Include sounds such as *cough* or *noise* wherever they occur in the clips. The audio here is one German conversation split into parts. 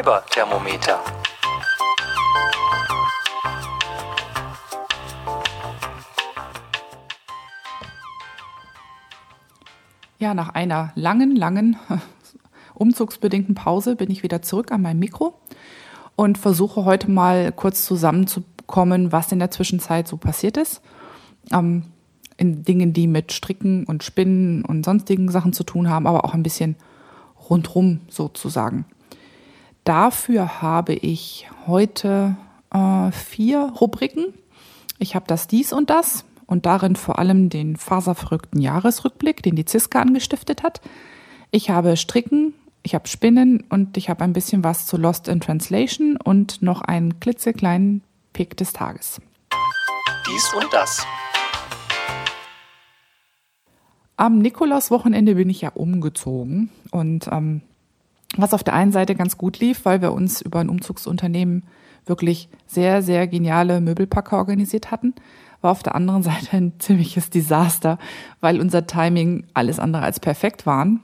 Weiberthermometer. Ja, nach einer langen, langen *laughs* umzugsbedingten Pause bin ich wieder zurück an meinem Mikro und versuche heute mal kurz zusammenzukommen, was in der Zwischenzeit so passiert ist. Ähm, in Dingen, die mit Stricken und Spinnen und sonstigen Sachen zu tun haben, aber auch ein bisschen rundrum sozusagen. Dafür habe ich heute äh, vier Rubriken. Ich habe das Dies und das und darin vor allem den faserverrückten Jahresrückblick, den die Ziska angestiftet hat. Ich habe Stricken, ich habe Spinnen und ich habe ein bisschen was zu Lost in Translation und noch einen klitzekleinen Pick des Tages. Dies und das. Am Nikolauswochenende bin ich ja umgezogen und ähm, was auf der einen Seite ganz gut lief, weil wir uns über ein Umzugsunternehmen wirklich sehr, sehr geniale Möbelpacker organisiert hatten, war auf der anderen *laughs* Seite ein ziemliches Desaster, weil unser Timing alles andere als perfekt waren,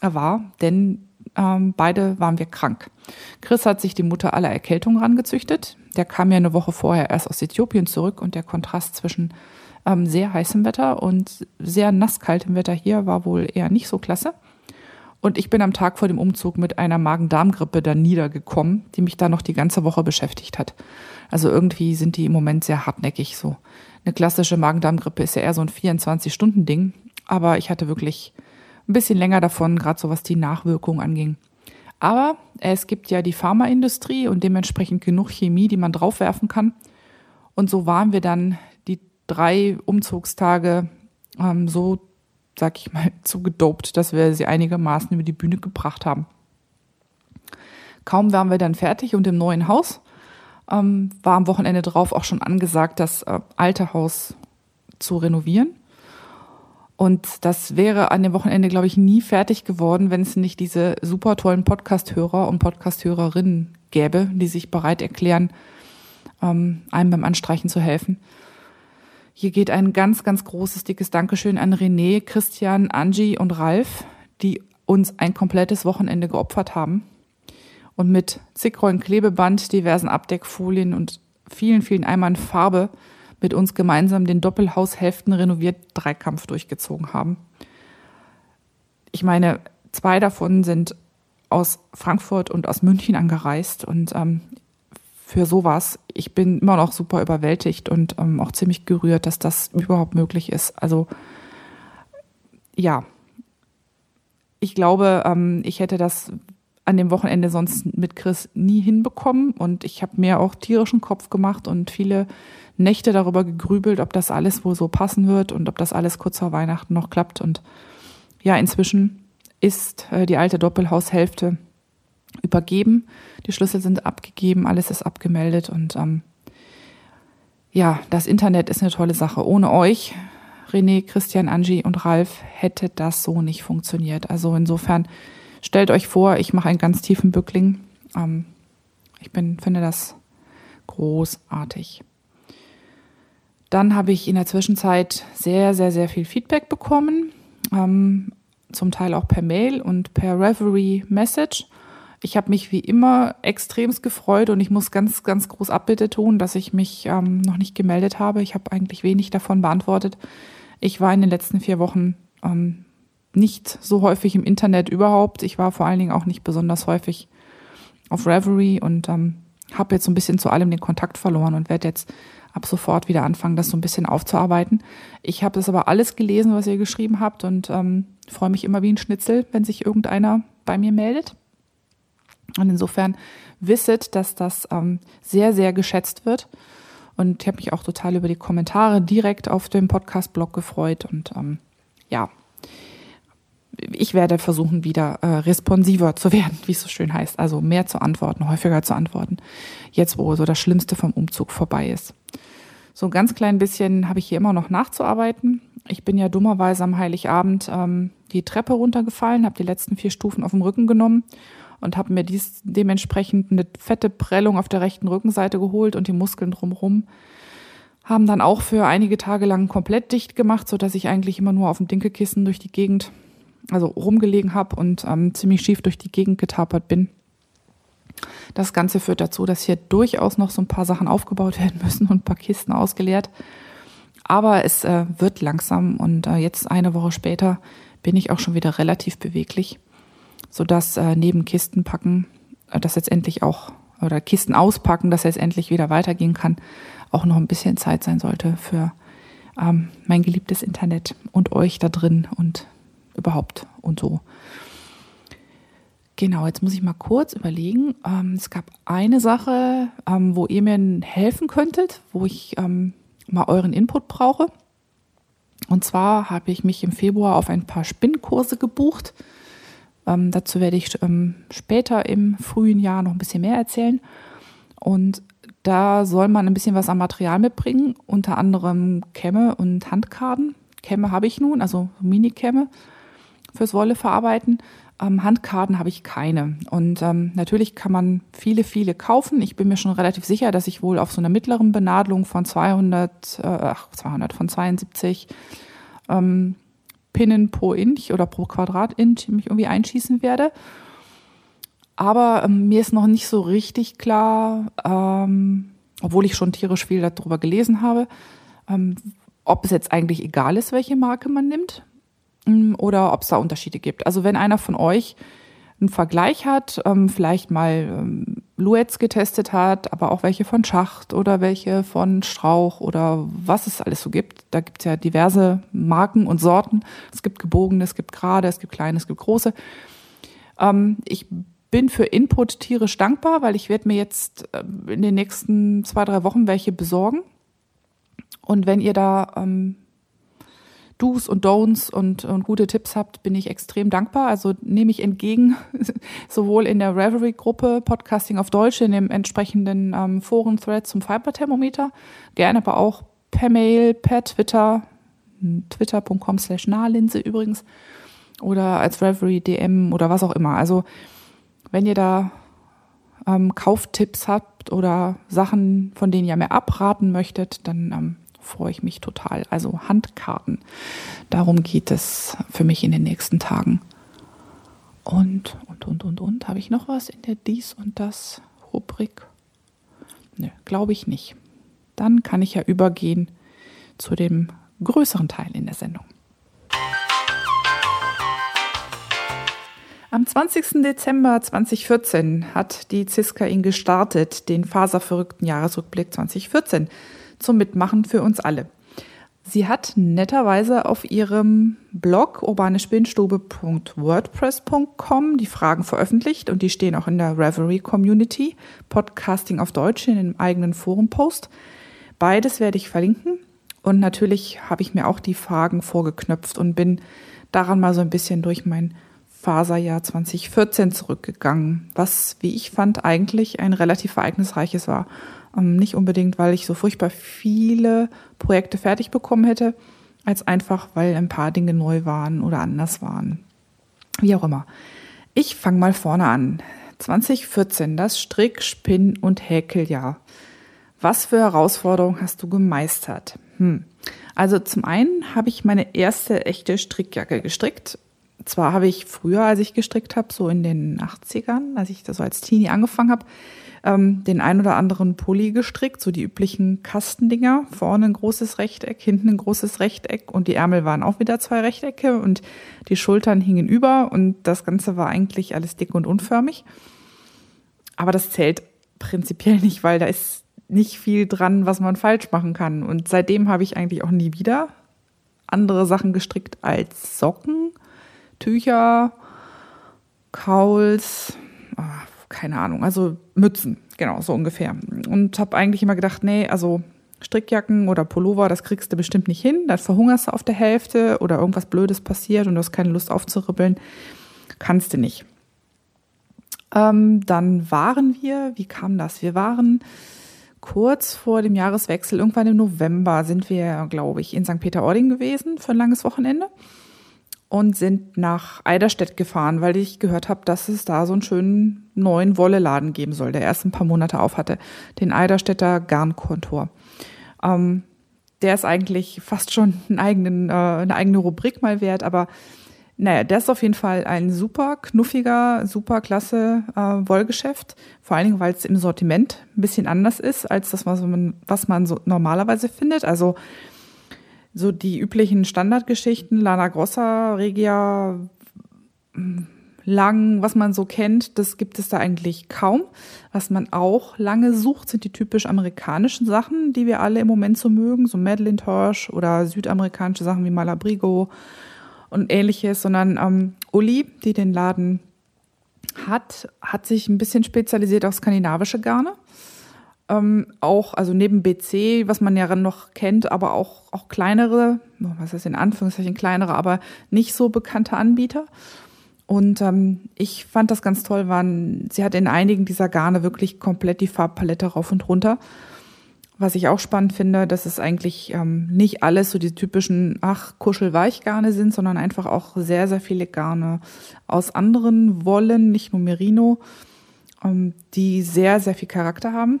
war, denn ähm, beide waren wir krank. Chris hat sich die Mutter aller Erkältungen rangezüchtet. Der kam ja eine Woche vorher erst aus Äthiopien zurück und der Kontrast zwischen ähm, sehr heißem Wetter und sehr nasskaltem Wetter hier war wohl eher nicht so klasse. Und ich bin am Tag vor dem Umzug mit einer Magen-Darm-Grippe da niedergekommen, die mich da noch die ganze Woche beschäftigt hat. Also irgendwie sind die im Moment sehr hartnäckig so. Eine klassische Magen-Darm-Grippe ist ja eher so ein 24-Stunden-Ding, aber ich hatte wirklich ein bisschen länger davon, gerade so was die Nachwirkungen anging. Aber es gibt ja die Pharmaindustrie und dementsprechend genug Chemie, die man draufwerfen kann. Und so waren wir dann die drei Umzugstage ähm, so sag ich mal, *laughs* zu gedopt, dass wir sie einigermaßen über die Bühne gebracht haben. Kaum waren wir dann fertig und im neuen Haus ähm, war am Wochenende drauf auch schon angesagt, das äh, alte Haus zu renovieren. Und das wäre an dem Wochenende, glaube ich, nie fertig geworden, wenn es nicht diese super tollen Podcast-Hörer und Podcast-Hörerinnen gäbe, die sich bereit erklären, ähm, einem beim Anstreichen zu helfen. Hier geht ein ganz, ganz großes, dickes Dankeschön an René, Christian, Angie und Ralf, die uns ein komplettes Wochenende geopfert haben und mit zig Rollen Klebeband, diversen Abdeckfolien und vielen, vielen Eimern Farbe mit uns gemeinsam den Doppelhaushälften renoviert Dreikampf durchgezogen haben. Ich meine, zwei davon sind aus Frankfurt und aus München angereist und ähm, für sowas. Ich bin immer noch super überwältigt und ähm, auch ziemlich gerührt, dass das überhaupt möglich ist. Also ja, ich glaube, ähm, ich hätte das an dem Wochenende sonst mit Chris nie hinbekommen und ich habe mir auch tierischen Kopf gemacht und viele Nächte darüber gegrübelt, ob das alles wohl so passen wird und ob das alles kurz vor Weihnachten noch klappt. Und ja, inzwischen ist äh, die alte Doppelhaushälfte übergeben. Die Schlüssel sind abgegeben, alles ist abgemeldet und ähm, ja, das Internet ist eine tolle Sache. Ohne euch, René, Christian, Angie und Ralf, hätte das so nicht funktioniert. Also insofern stellt euch vor, ich mache einen ganz tiefen Bückling. Ähm, ich bin, finde das großartig. Dann habe ich in der Zwischenzeit sehr, sehr, sehr viel Feedback bekommen. Ähm, zum Teil auch per Mail und per Reverie Message. Ich habe mich wie immer extremst gefreut und ich muss ganz, ganz groß Abbitte tun, dass ich mich ähm, noch nicht gemeldet habe. Ich habe eigentlich wenig davon beantwortet. Ich war in den letzten vier Wochen ähm, nicht so häufig im Internet überhaupt. Ich war vor allen Dingen auch nicht besonders häufig auf Reverie und ähm, habe jetzt so ein bisschen zu allem den Kontakt verloren und werde jetzt ab sofort wieder anfangen, das so ein bisschen aufzuarbeiten. Ich habe das aber alles gelesen, was ihr geschrieben habt und ähm, freue mich immer wie ein Schnitzel, wenn sich irgendeiner bei mir meldet. Und insofern wisset, dass das ähm, sehr, sehr geschätzt wird. Und ich habe mich auch total über die Kommentare direkt auf dem Podcast-Blog gefreut. Und ähm, ja, ich werde versuchen, wieder äh, responsiver zu *laughs* werden, wie es so schön heißt. Also mehr zu antworten, häufiger zu antworten. Jetzt, wo so das Schlimmste vom Umzug vorbei ist. So ein ganz klein bisschen habe ich hier immer noch nachzuarbeiten. Ich bin ja dummerweise am Heiligabend ähm, die Treppe runtergefallen, habe die letzten vier Stufen auf dem Rücken genommen und habe mir dies dementsprechend eine fette Prellung auf der rechten Rückenseite geholt und die Muskeln drumherum haben dann auch für einige Tage lang komplett dicht gemacht, so dass ich eigentlich immer nur auf dem Dinkelkissen durch die Gegend, also rumgelegen habe und ähm, ziemlich schief durch die Gegend getapert bin. Das Ganze führt dazu, dass hier durchaus noch so ein paar Sachen aufgebaut werden *laughs* müssen und ein paar Kisten ausgeleert. Aber es äh, wird langsam und äh, jetzt eine Woche später bin ich auch schon wieder relativ beweglich, sodass äh, neben Kisten packen, äh, das jetzt endlich auch, oder Kisten auspacken, dass jetzt endlich wieder weitergehen kann, auch noch ein bisschen Zeit sein sollte für ähm, mein geliebtes Internet und euch da drin und überhaupt und so. Genau, jetzt muss ich mal kurz überlegen. Ähm, es gab eine Sache, ähm, wo ihr mir helfen könntet, wo ich ähm, mal euren Input brauche. Und zwar habe ich mich im Februar auf ein paar Spinnkurse gebucht. Ähm, dazu werde ich ähm, später im frühen Jahr noch ein bisschen mehr erzählen. Und da soll man ein bisschen was an Material mitbringen, unter anderem Kämme und Handkarten. Kämme habe ich nun, also Mini-Kämme fürs Wolle verarbeiten. Ähm, Handkarten habe ich keine. Und ähm, natürlich kann man viele, viele kaufen. Ich bin mir schon relativ sicher, dass ich wohl auf so einer mittleren Benadelung von 200, äh, ach, 200, von 72 ähm, Pinnen pro Inch oder pro Quadratinch mich irgendwie einschießen werde. Aber ähm, mir ist noch nicht so richtig klar, ähm, obwohl ich schon tierisch viel darüber gelesen habe, ähm, ob es jetzt eigentlich egal ist, welche Marke man nimmt oder ob es da Unterschiede gibt. Also wenn einer von euch einen Vergleich hat, ähm, vielleicht mal ähm, Luets getestet hat, aber auch welche von Schacht oder welche von Strauch oder was es alles so gibt. Da gibt es ja diverse Marken und Sorten. Es gibt gebogene, es gibt gerade, es gibt kleine, es gibt große. Ähm, ich bin für Input tierisch dankbar, weil ich werde mir jetzt äh, in den nächsten zwei, drei Wochen welche besorgen. Und wenn ihr da ähm, Do's und Don'ts und, und gute Tipps habt, bin ich extrem dankbar. Also nehme ich entgegen, *laughs* sowohl in der Reverie-Gruppe Podcasting auf Deutsch, in dem entsprechenden ähm, Foren-Thread zum Fiberthermometer, gerne aber auch per Mail, per Twitter, twitter.com slash nahlinse übrigens, oder als Reverie DM oder was auch immer. Also wenn ihr da ähm, Kauftipps habt oder Sachen, von denen ihr mir abraten möchtet, dann ähm, freue ich mich total. Also Handkarten. Darum geht es für mich in den nächsten Tagen. Und, und, und, und, und. Habe ich noch was in der Dies und Das Rubrik? Ne, glaube ich nicht. Dann kann ich ja übergehen zu dem größeren Teil in der Sendung. Am 20. Dezember 2014 hat die Ziska ihn gestartet, den faserverrückten Jahresrückblick 2014 zum Mitmachen für uns alle. Sie hat netterweise auf ihrem Blog urbanespinnstube.wordpress.com die Fragen veröffentlicht und die stehen auch in der Reverie Community, Podcasting auf Deutsch in dem eigenen Forum-Post. Beides werde ich verlinken und natürlich habe ich mir auch die Fragen vorgeknöpft und bin daran mal so ein bisschen durch mein Faserjahr 2014 zurückgegangen, was, wie ich fand, eigentlich ein relativ ereignisreiches war. Ähm, nicht unbedingt, weil ich so furchtbar viele Projekte fertig bekommen hätte, als einfach, weil ein paar Dinge neu waren oder anders waren. Wie auch immer. Ich fange mal vorne an. 2014, das Strick, Spinn und Häkeljahr. Was für Herausforderungen hast du gemeistert? Hm. Also zum einen habe ich meine erste echte Strickjacke gestrickt. Zwar habe ich früher, als ich gestrickt habe, so in den 80ern, als ich das so als Teenie angefangen habe, ähm, den ein oder anderen Pulli gestrickt, so die üblichen Kastendinger. Vorne ein großes Rechteck, hinten ein großes Rechteck und die Ärmel waren auch wieder zwei Rechtecke und die Schultern hingen über und das Ganze war eigentlich alles dick und unförmig. Aber das zählt prinzipiell nicht, weil da ist nicht viel dran, was man falsch machen kann. Und seitdem habe ich eigentlich auch nie wieder andere Sachen gestrickt als Socken, Tücher, Kauls, oh, keine Ahnung, also Mützen, genau, so ungefähr. Und habe eigentlich immer gedacht, nee, also Strickjacken oder Pullover, das kriegst du bestimmt nicht hin, dann verhungerst du auf der Hälfte oder irgendwas Blödes passiert und du hast keine Lust aufzuribbeln, kannst du nicht. Ähm, dann waren wir, wie kam das? Wir waren kurz vor dem Jahreswechsel, irgendwann im November, sind wir, glaube ich, in St. Peter-Ording gewesen für ein langes Wochenende und sind nach Eiderstedt gefahren, weil ich gehört habe, dass es da so einen schönen neuen Wolleladen geben soll, der erst ein paar Monate auf hatte, den Eiderstädter Garnkontor. Ähm, der ist eigentlich fast schon eigenen, äh, eine eigene Rubrik mal wert, aber Naja, das ist auf jeden Fall ein super knuffiger, super klasse äh, Wollgeschäft. Vor allen Dingen, weil es im Sortiment ein bisschen anders ist als das, was man, was man so normalerweise findet. Also so die üblichen Standardgeschichten, Lana Grossa, Regia, lang, was man so kennt, das gibt es da eigentlich kaum. Was man auch lange sucht, sind die typisch amerikanischen Sachen, die wir alle im Moment so mögen, so Madeline Tosh oder südamerikanische Sachen wie Malabrigo und ähnliches, sondern ähm, Uli, die den Laden hat, hat sich ein bisschen spezialisiert auf skandinavische Garne. Ähm, auch, also neben BC, was man ja noch kennt, aber auch, auch kleinere, was heißt in Anführungszeichen kleinere, aber nicht so bekannte Anbieter. Und ähm, ich fand das ganz toll, waren, sie hat in einigen dieser Garne wirklich komplett die Farbpalette rauf und runter. Was ich auch spannend finde, dass es eigentlich ähm, nicht alles so die typischen, ach, Kuschelweichgarne sind, sondern einfach auch sehr, sehr viele Garne aus anderen Wollen, nicht nur Merino, ähm, die sehr, sehr viel Charakter haben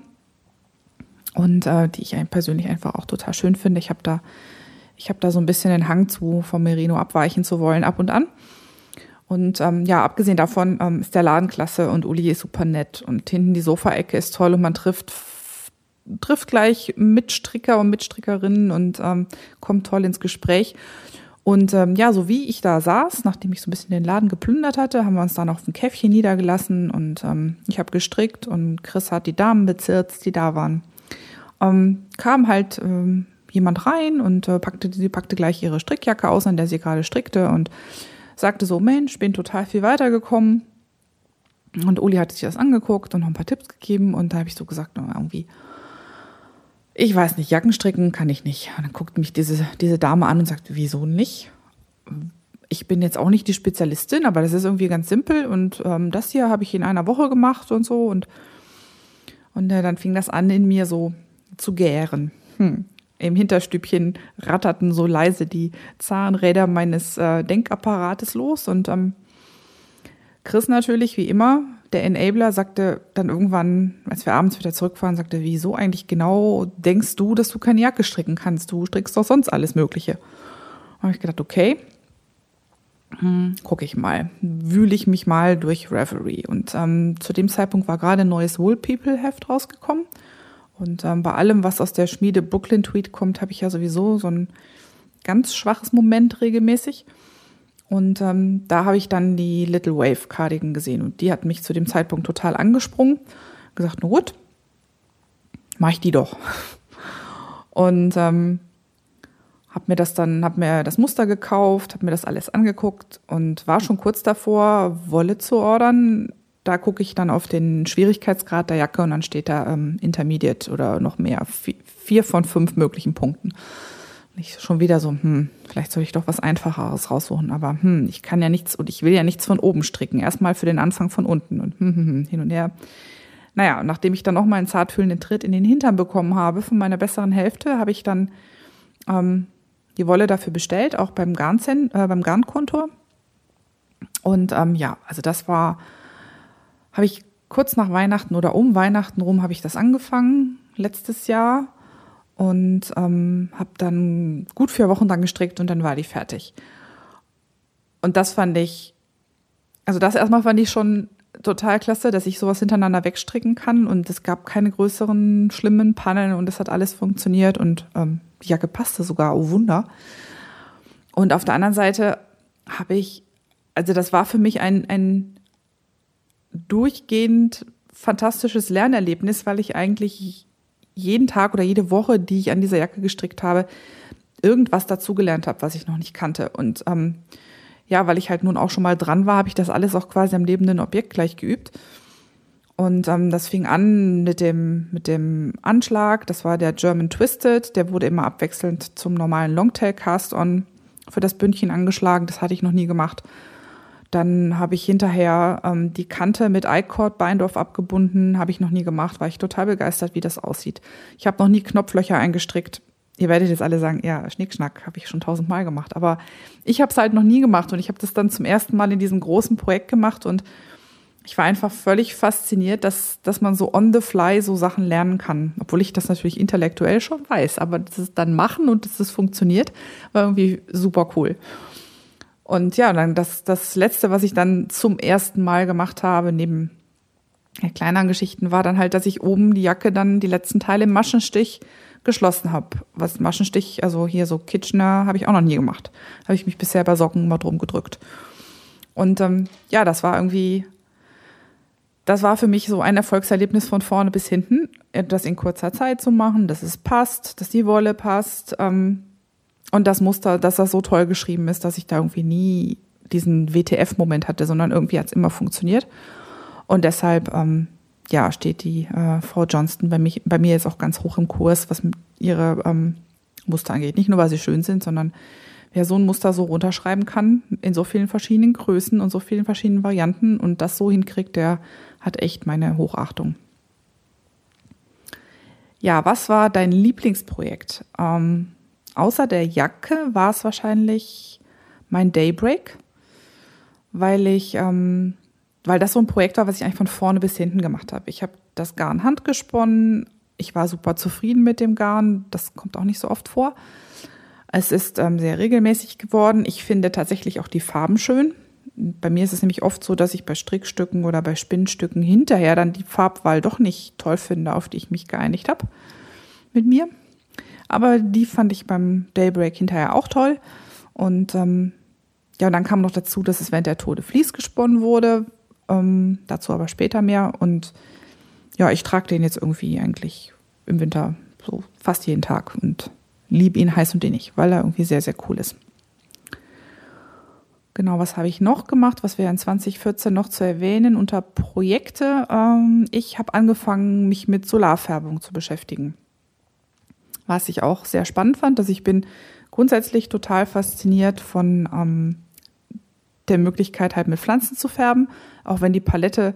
und äh, die ich persönlich einfach auch total schön finde. Ich habe da, habe da so ein bisschen den Hang zu, vom Merino abweichen zu wollen, ab und an. Und ähm, ja, abgesehen davon ähm, ist der Laden klasse und Uli ist super nett und hinten die Sofaecke ist toll und man trifft trifft gleich Mitstricker und Mitstrickerinnen und ähm, kommt toll ins Gespräch. Und ähm, ja, so wie ich da saß, nachdem ich so ein bisschen den Laden geplündert hatte, haben wir uns dann auf ein Käffchen niedergelassen und ähm, ich habe gestrickt und Chris hat die Damen bezirzt, die da waren. Ähm, kam halt ähm, jemand rein und äh, packte, sie packte gleich ihre Strickjacke aus, an der sie gerade strickte und sagte so, Mensch, bin total viel weitergekommen. Und Uli hat sich das angeguckt und noch ein paar Tipps gegeben und da habe ich so gesagt, irgendwie, ich weiß nicht, Jackenstricken kann ich nicht. Und dann guckt mich diese, diese Dame an und sagt, wieso nicht? Ich bin jetzt auch nicht die Spezialistin, aber das ist irgendwie ganz simpel und ähm, das hier habe ich in einer Woche gemacht und so und und äh, dann fing das an in mir so zu gären. Hm. Im Hinterstübchen ratterten so leise die Zahnräder meines äh, Denkapparates los und ähm, Chris natürlich wie immer der Enabler sagte dann irgendwann, als wir abends wieder zurückfahren, sagte, wieso eigentlich genau denkst du, dass du keine Jacke stricken kannst? Du strickst doch sonst alles Mögliche. Habe ich gedacht, okay, hm, gucke ich mal, wühle ich mich mal durch Reverie. Und ähm, zu dem Zeitpunkt war gerade ein neues Wool People Heft rausgekommen. Und ähm, bei allem, was aus der Schmiede Brooklyn Tweet kommt, habe ich ja sowieso so ein ganz schwaches Moment regelmäßig. Und ähm, da habe ich dann die Little Wave Cardigan gesehen und die hat mich zu dem Zeitpunkt total angesprungen. Gesagt, na gut, mach ich die doch. *laughs* Und ähm, habe mir das dann, habe mir das Muster gekauft, habe mir das alles angeguckt und war schon kurz davor, Wolle zu ordern. Da gucke ich dann auf den Schwierigkeitsgrad der Jacke und dann steht da ähm, Intermediate oder noch mehr, vier von fünf möglichen Punkten ich schon wieder so, hm, vielleicht soll ich doch was Einfacheres raussuchen, aber hm, ich kann ja nichts und ich will ja nichts von oben stricken. Erstmal für den Anfang von unten und hm, hm, hm, hin und her. Naja, nachdem ich dann noch mal einen zartfühlenden Tritt in den Hintern bekommen habe von meiner besseren Hälfte, habe ich dann ähm, die Wolle dafür bestellt, auch beim Garnzen, äh, beim Garnkontor. Und ähm, ja, also das war, habe ich kurz nach Weihnachten oder um Weihnachten rum habe ich das angefangen, letztes Jahr und ähm, habe dann gut vier Wochen dann gestrickt und dann war die fertig. Und das fand ich, also das erstmal fand ich schon total klasse, dass ich sowas hintereinander wegstricken kann und es gab keine größeren schlimmen Pannen und es hat alles funktioniert und ähm, die Jacke passte sogar, oh Wunder. Und auf der anderen Seite habe ich, also das war für mich ein, ein durchgehend fantastisches Lernerlebnis, weil ich eigentlich jeden Tag oder jede Woche, die ich an dieser Jacke gestrickt habe, irgendwas dazugelernt habe, was ich noch nicht kannte. Und ähm, ja, weil ich halt nun auch schon mal dran war, habe ich das alles auch quasi am lebenden Objekt gleich geübt. Und ähm, das fing an mit dem, mit dem Anschlag. Das war der German Twisted. Der wurde immer abwechselnd zum normalen Longtail Cast-On für das Bündchen angeschlagen. Das hatte ich noch nie gemacht. Dann habe ich hinterher ähm, die Kante mit I-Cord Beindorf abgebunden, habe ich noch nie gemacht, war ich total begeistert, wie das aussieht. Ich habe noch nie Knopflöcher eingestrickt. Ihr werdet jetzt alle sagen, ja, Schnickschnack, habe ich schon tausendmal gemacht. Aber ich habe es halt noch nie gemacht und ich habe das dann zum ersten Mal in diesem großen Projekt gemacht und ich war einfach völlig fasziniert, dass, dass man so on the fly so Sachen lernen kann. Obwohl ich das natürlich intellektuell schon weiß, aber das ist dann machen und dass es funktioniert, war irgendwie super cool. Und ja, dann das, das letzte, was ich dann zum ersten Mal gemacht habe, neben kleineren Geschichten, war dann halt, dass ich oben die Jacke dann die letzten Teile im Maschenstich geschlossen habe. Was Maschenstich, also hier so Kitchener, habe ich auch noch nie gemacht. Habe ich mich bisher bei Socken immer drum gedrückt. Und ähm, ja, das war irgendwie, das war für mich so ein Erfolgserlebnis von vorne bis hinten, das in kurzer Zeit zu machen, dass es passt, dass die Wolle passt ähm, und das Muster, dass das so toll geschrieben ist, dass ich da irgendwie nie diesen WTF-Moment hatte, sondern irgendwie hat es immer funktioniert. Und deshalb, ähm, ja, steht die äh, Frau Johnston bei, mich, bei mir jetzt auch ganz hoch im Kurs, was ihre ähm, Muster angeht. Nicht nur, weil sie schön sind, sondern wer so ein Muster so runterschreiben kann, in so vielen verschiedenen Größen und so vielen verschiedenen Varianten und das so hinkriegt, der hat echt meine Hochachtung. Ja, was war dein Lieblingsprojekt? Ähm, außer der Jacke war es wahrscheinlich mein Daybreak, weil ich, ähm, weil das so ein Projekt war, was ich eigentlich von vorne bis hinten gemacht habe. Ich habe das Garn handgesponnen. Ich war super zufrieden mit dem Garn. Das kommt auch nicht so oft vor. Es ist ähm, sehr regelmäßig geworden. Ich finde tatsächlich auch die Farben schön. Bei mir ist es nämlich oft so, dass ich bei Strickstücken oder bei Spinnstücken hinterher dann die Farbwahl doch nicht toll finde, auf die ich mich geeinigt habe mit mir. Aber die fand ich beim Daybreak hinterher auch toll. Und ähm, ja, und dann kam noch dazu, dass es während der Tode Vlies gesponnen wurde. Ähm, dazu aber später mehr. Und ja, ich trage den jetzt irgendwie eigentlich im Winter so fast jeden Tag und liebe ihn heiß und innig, weil er irgendwie sehr, sehr cool ist. Genau, was habe ich noch gemacht? Was wäre in 2014 noch zu erwähnen unter Projekte? Ähm, ich habe angefangen, mich mit Solarfärbung zu beschäftigen. Was ich auch sehr spannend fand, dass ich bin grundsätzlich total fasziniert von ähm, der Möglichkeit, halt mit Pflanzen zu färben, auch wenn die Palette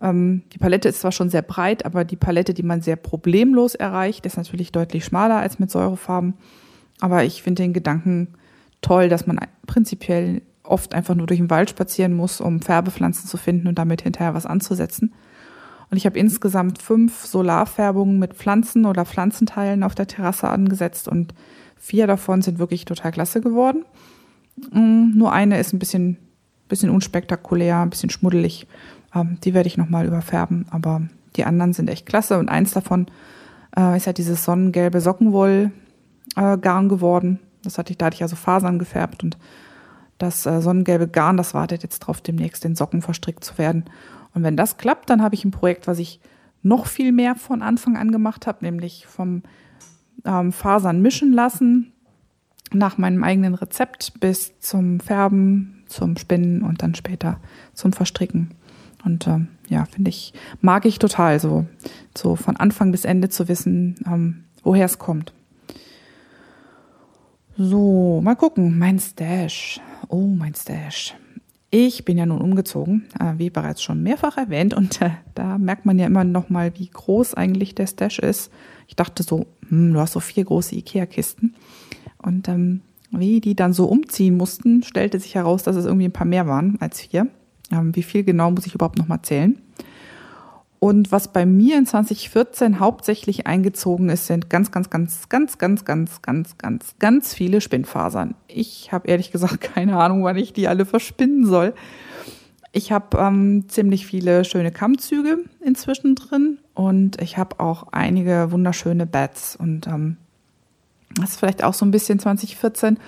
ähm, die Palette ist zwar schon sehr breit, aber die Palette, die man sehr problemlos erreicht, ist natürlich deutlich schmaler als mit Säurefarben. Aber ich finde den Gedanken toll, dass man prinzipiell oft einfach nur durch den Wald spazieren muss, um Färbepflanzen zu finden und damit hinterher was anzusetzen. Und ich habe insgesamt fünf Solarfärbungen mit Pflanzen oder Pflanzenteilen auf der Terrasse angesetzt und vier davon sind wirklich total klasse geworden. Mm, nur eine ist ein bisschen, bisschen unspektakulär, ein bisschen schmuddelig ähm, die werde ich nochmal überfärben, aber die anderen sind echt klasse und eins davon äh, ist halt dieses sonnengelbe Sockenwoll-Garn äh, geworden. Das hatte ich, da hatte ich also Fasern gefärbt und das äh, sonnengelbe Garn, das wartet jetzt drauf, demnächst in Socken verstrickt zu werden. Und wenn das klappt, dann habe ich ein Projekt, was ich noch viel mehr von Anfang an gemacht habe, nämlich vom ähm, Fasern mischen lassen, nach meinem eigenen Rezept bis zum Färben, zum Spinnen und dann später zum Verstricken. Und ähm, ja, finde ich, mag ich total, so, so von Anfang bis Ende zu wissen, ähm, woher es kommt. So, mal gucken. Mein Stash. Oh, mein Stash. Ich bin ja nun umgezogen, äh, wie bereits schon mehrfach erwähnt, und äh, da merkt man ja immer noch mal, wie groß eigentlich der Stash ist. Ich dachte so, hm, du hast so vier große Ikea-Kisten. Und ähm, wie die dann so umziehen mussten, stellte sich heraus, dass es irgendwie ein paar mehr waren als vier. Ähm, wie viel genau muss ich überhaupt noch mal zählen? Und was bei mir in 2014 hauptsächlich eingezogen ist, sind ganz, ganz, ganz, ganz, ganz, ganz, ganz, ganz, ganz viele Spinnfasern. Ich habe ehrlich gesagt *laughs* keine Ahnung, wann ich die alle verspinnen soll. Ich habe ähm, ziemlich viele schöne Kammzüge inzwischen drin und ich habe auch einige wunderschöne Bats. Und ähm, das ist vielleicht auch so ein bisschen 2014,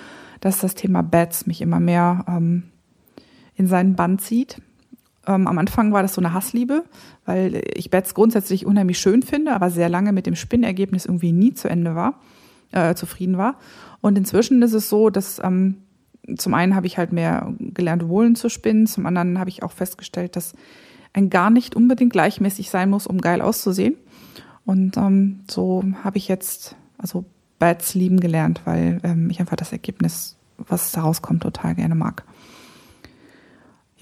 dass das Thema Bats mich immer mehr ähm, in seinen Band zieht. Ähm, am Anfang war das so eine Hassliebe, weil ich Bets grundsätzlich unheimlich schön finde, aber sehr lange mit dem Spinnergebnis irgendwie nie zu Ende war, äh, zufrieden war. Und inzwischen ist es so, dass ähm, zum einen habe ich halt mehr gelernt, Wohlen zu spinnen, zum anderen habe ich auch festgestellt, dass ein gar nicht unbedingt gleichmäßig sein muss, um geil auszusehen. Und ähm, so habe ich jetzt also Bats lieben gelernt, weil ähm, ich einfach das Ergebnis, was daraus kommt, total gerne mag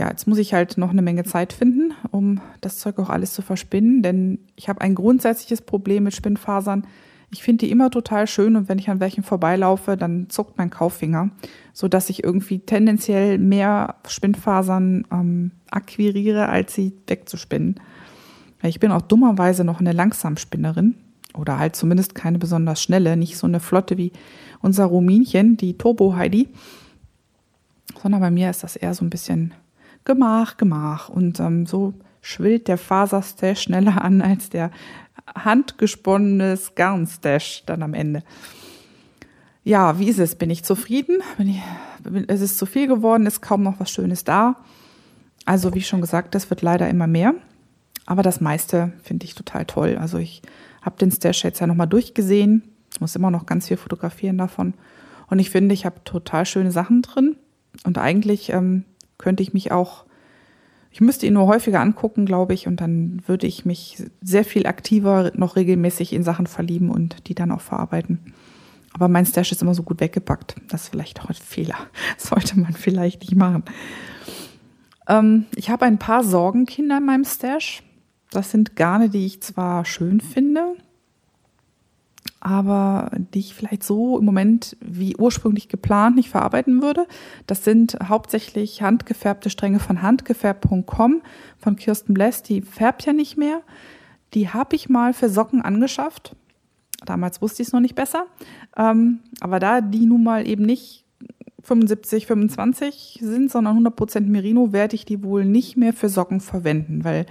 ja, jetzt muss ich halt noch eine Menge Zeit finden, um das Zeug auch alles zu verspinnen, denn ich habe ein grundsätzliches Problem mit Spinnfasern. Ich finde die immer total schön und wenn ich an welchen vorbeilaufe, dann zuckt mein Kauffinger, so dass ich irgendwie tendenziell mehr Spinnfasern ähm, akquiriere, als sie wegzuspinnen. Ich bin auch dummerweise noch eine Langsamspinnerin oder halt zumindest keine besonders schnelle, nicht so eine Flotte wie unser Rominchen, die Turbo Heidi. sondern bei mir ist das eher so ein bisschen Gemach, Gemach. Und ähm, so schwillt der Faserstash schneller an als der handgesponnene Garnstash dann am Ende. Ja, wie ist es? Bin ich zufrieden? Bin ich, es ist zu viel geworden, ist kaum noch was Schönes da. Also wie schon gesagt, das wird leider immer mehr. Aber das meiste finde ich total toll. Also ich habe den Stash jetzt ja nochmal durchgesehen. Ich muss immer noch ganz viel fotografieren davon. Und ich finde, ich habe total schöne Sachen drin. Und eigentlich ähm, könnte ich mich auch, ich müsste ihn nur häufiger angucken, glaube ich. Und dann würde ich mich sehr viel aktiver noch regelmäßig in Sachen verlieben und die dann auch verarbeiten. Aber mein Stash ist immer so gut weggepackt. Das ist vielleicht auch ein Fehler. *laughs* Das sollte man vielleicht nicht machen. Ähm, ich habe ein paar Sorgenkinder in meinem Stash. Das sind Garne, die ich zwar schön finde, aber die ich vielleicht so im Moment wie ursprünglich geplant nicht verarbeiten würde. Das sind hauptsächlich handgefärbte Stränge von handgefärbt.com von Kirsten Bless. Die färbt ja nicht mehr. Die habe ich mal für Socken angeschafft. Damals wusste ich es noch nicht besser. Ähm, aber da die nun mal eben nicht 75, 25 sind, sondern 100% Merino, werde ich die wohl nicht mehr für Socken verwenden, weil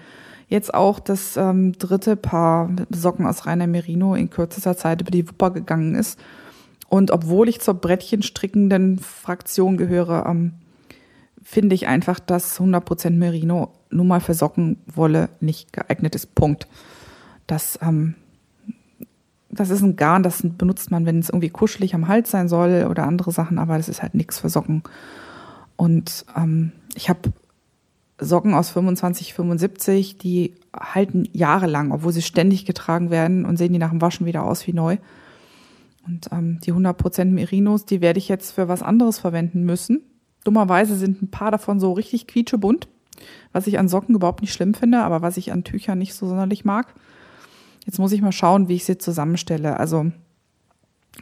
jetzt auch das ähm, dritte Paar Socken aus reiner Merino in kürzester Zeit über die Wupper gegangen ist. Und obwohl ich zur Brettchenstrickenden Fraktion gehöre, ähm, finde ich einfach, dass 100% Merino nun mal für Sockenwolle nicht geeignet ist. Punkt. Das ähm, das ist ein Garn, das benutzt man, wenn es irgendwie kuschelig am Hals sein soll oder andere Sachen, aber das ist halt nichts für Socken. Und ähm, ich habe Socken aus 25, 75, die halten jahrelang, obwohl sie ständig getragen werden und sehen die nach dem Waschen wieder aus wie neu. Und ähm, die 100% Merinos, die werde ich jetzt für was anderes verwenden müssen. Dummerweise sind ein paar davon so richtig quietschebunt, was ich an Socken überhaupt nicht schlimm finde, aber was ich an Tüchern nicht so sonderlich mag. Jetzt muss ich mal schauen, wie ich sie zusammenstelle. Also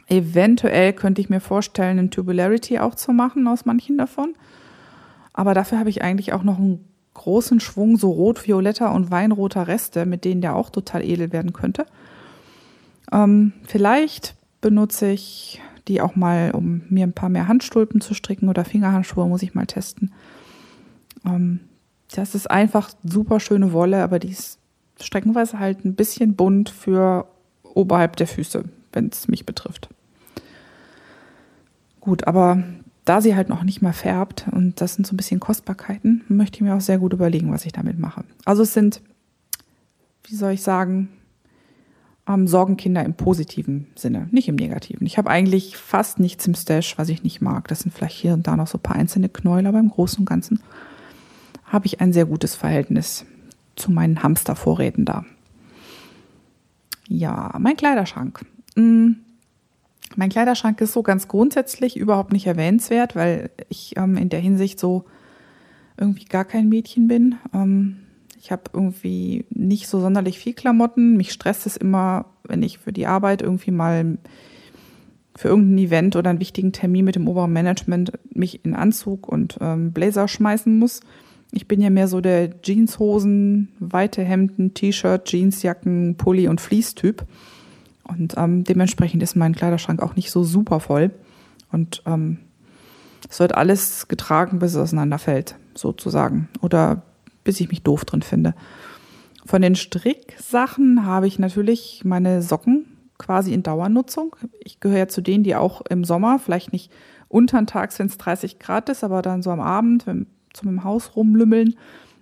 eventuell könnte ich mir vorstellen, einen Tubularity auch zu machen aus manchen davon. Aber dafür habe ich eigentlich auch noch einen großen Schwung so rot-violetter und weinroter Reste, mit denen der auch total edel werden könnte. Ähm, vielleicht benutze ich die auch mal, um mir ein paar mehr Handstulpen zu stricken oder Fingerhandschuhe, muss ich mal testen. Ähm, das ist einfach super schöne Wolle, aber die ist streckenweise halt ein bisschen bunt für oberhalb der Füße, wenn es mich betrifft. Gut, aber da sie halt noch nicht mal färbt und das sind so ein bisschen Kostbarkeiten, möchte ich mir auch sehr gut überlegen, was ich damit mache. Also es sind, wie soll ich sagen, ähm, Sorgenkinder im positiven Sinne, nicht im negativen. Ich habe eigentlich fast nichts im Stash, was ich nicht mag. Das sind vielleicht hier und da noch so ein paar einzelne Knäuel, aber im Großen und Ganzen habe ich ein sehr gutes Verhältnis zu meinen Hamstervorräten da. Ja, mein Kleiderschrank. Mm, mein Kleiderschrank ist so ganz grundsätzlich überhaupt nicht erwähnenswert, weil ich ähm, in der Hinsicht so irgendwie gar kein Mädchen bin. Ähm, ich habe irgendwie nicht so sonderlich viel Klamotten. Mich stresst es immer, wenn ich für die Arbeit irgendwie mal für irgendein Event oder einen wichtigen Termin mit dem oberen Management mich in Anzug und ähm, Blazer schmeißen muss. Ich bin ja mehr so der Jeanshosen, weite Hemden, T-Shirt, Jeansjacken, Pulli und Fließtyp. Und ähm, dementsprechend ist mein Kleiderschrank auch nicht so super voll. Und ähm, es wird alles getragen, bis es auseinanderfällt, sozusagen. Oder bis ich mich doof drin finde. Von den Stricksachen habe ich natürlich meine Socken quasi in Dauernutzung. Ich gehöre ja zu denen, die auch im Sommer, vielleicht nicht untertags, wenn es 30 Grad ist, aber dann so am Abend, wenn zum Haus rumlümmeln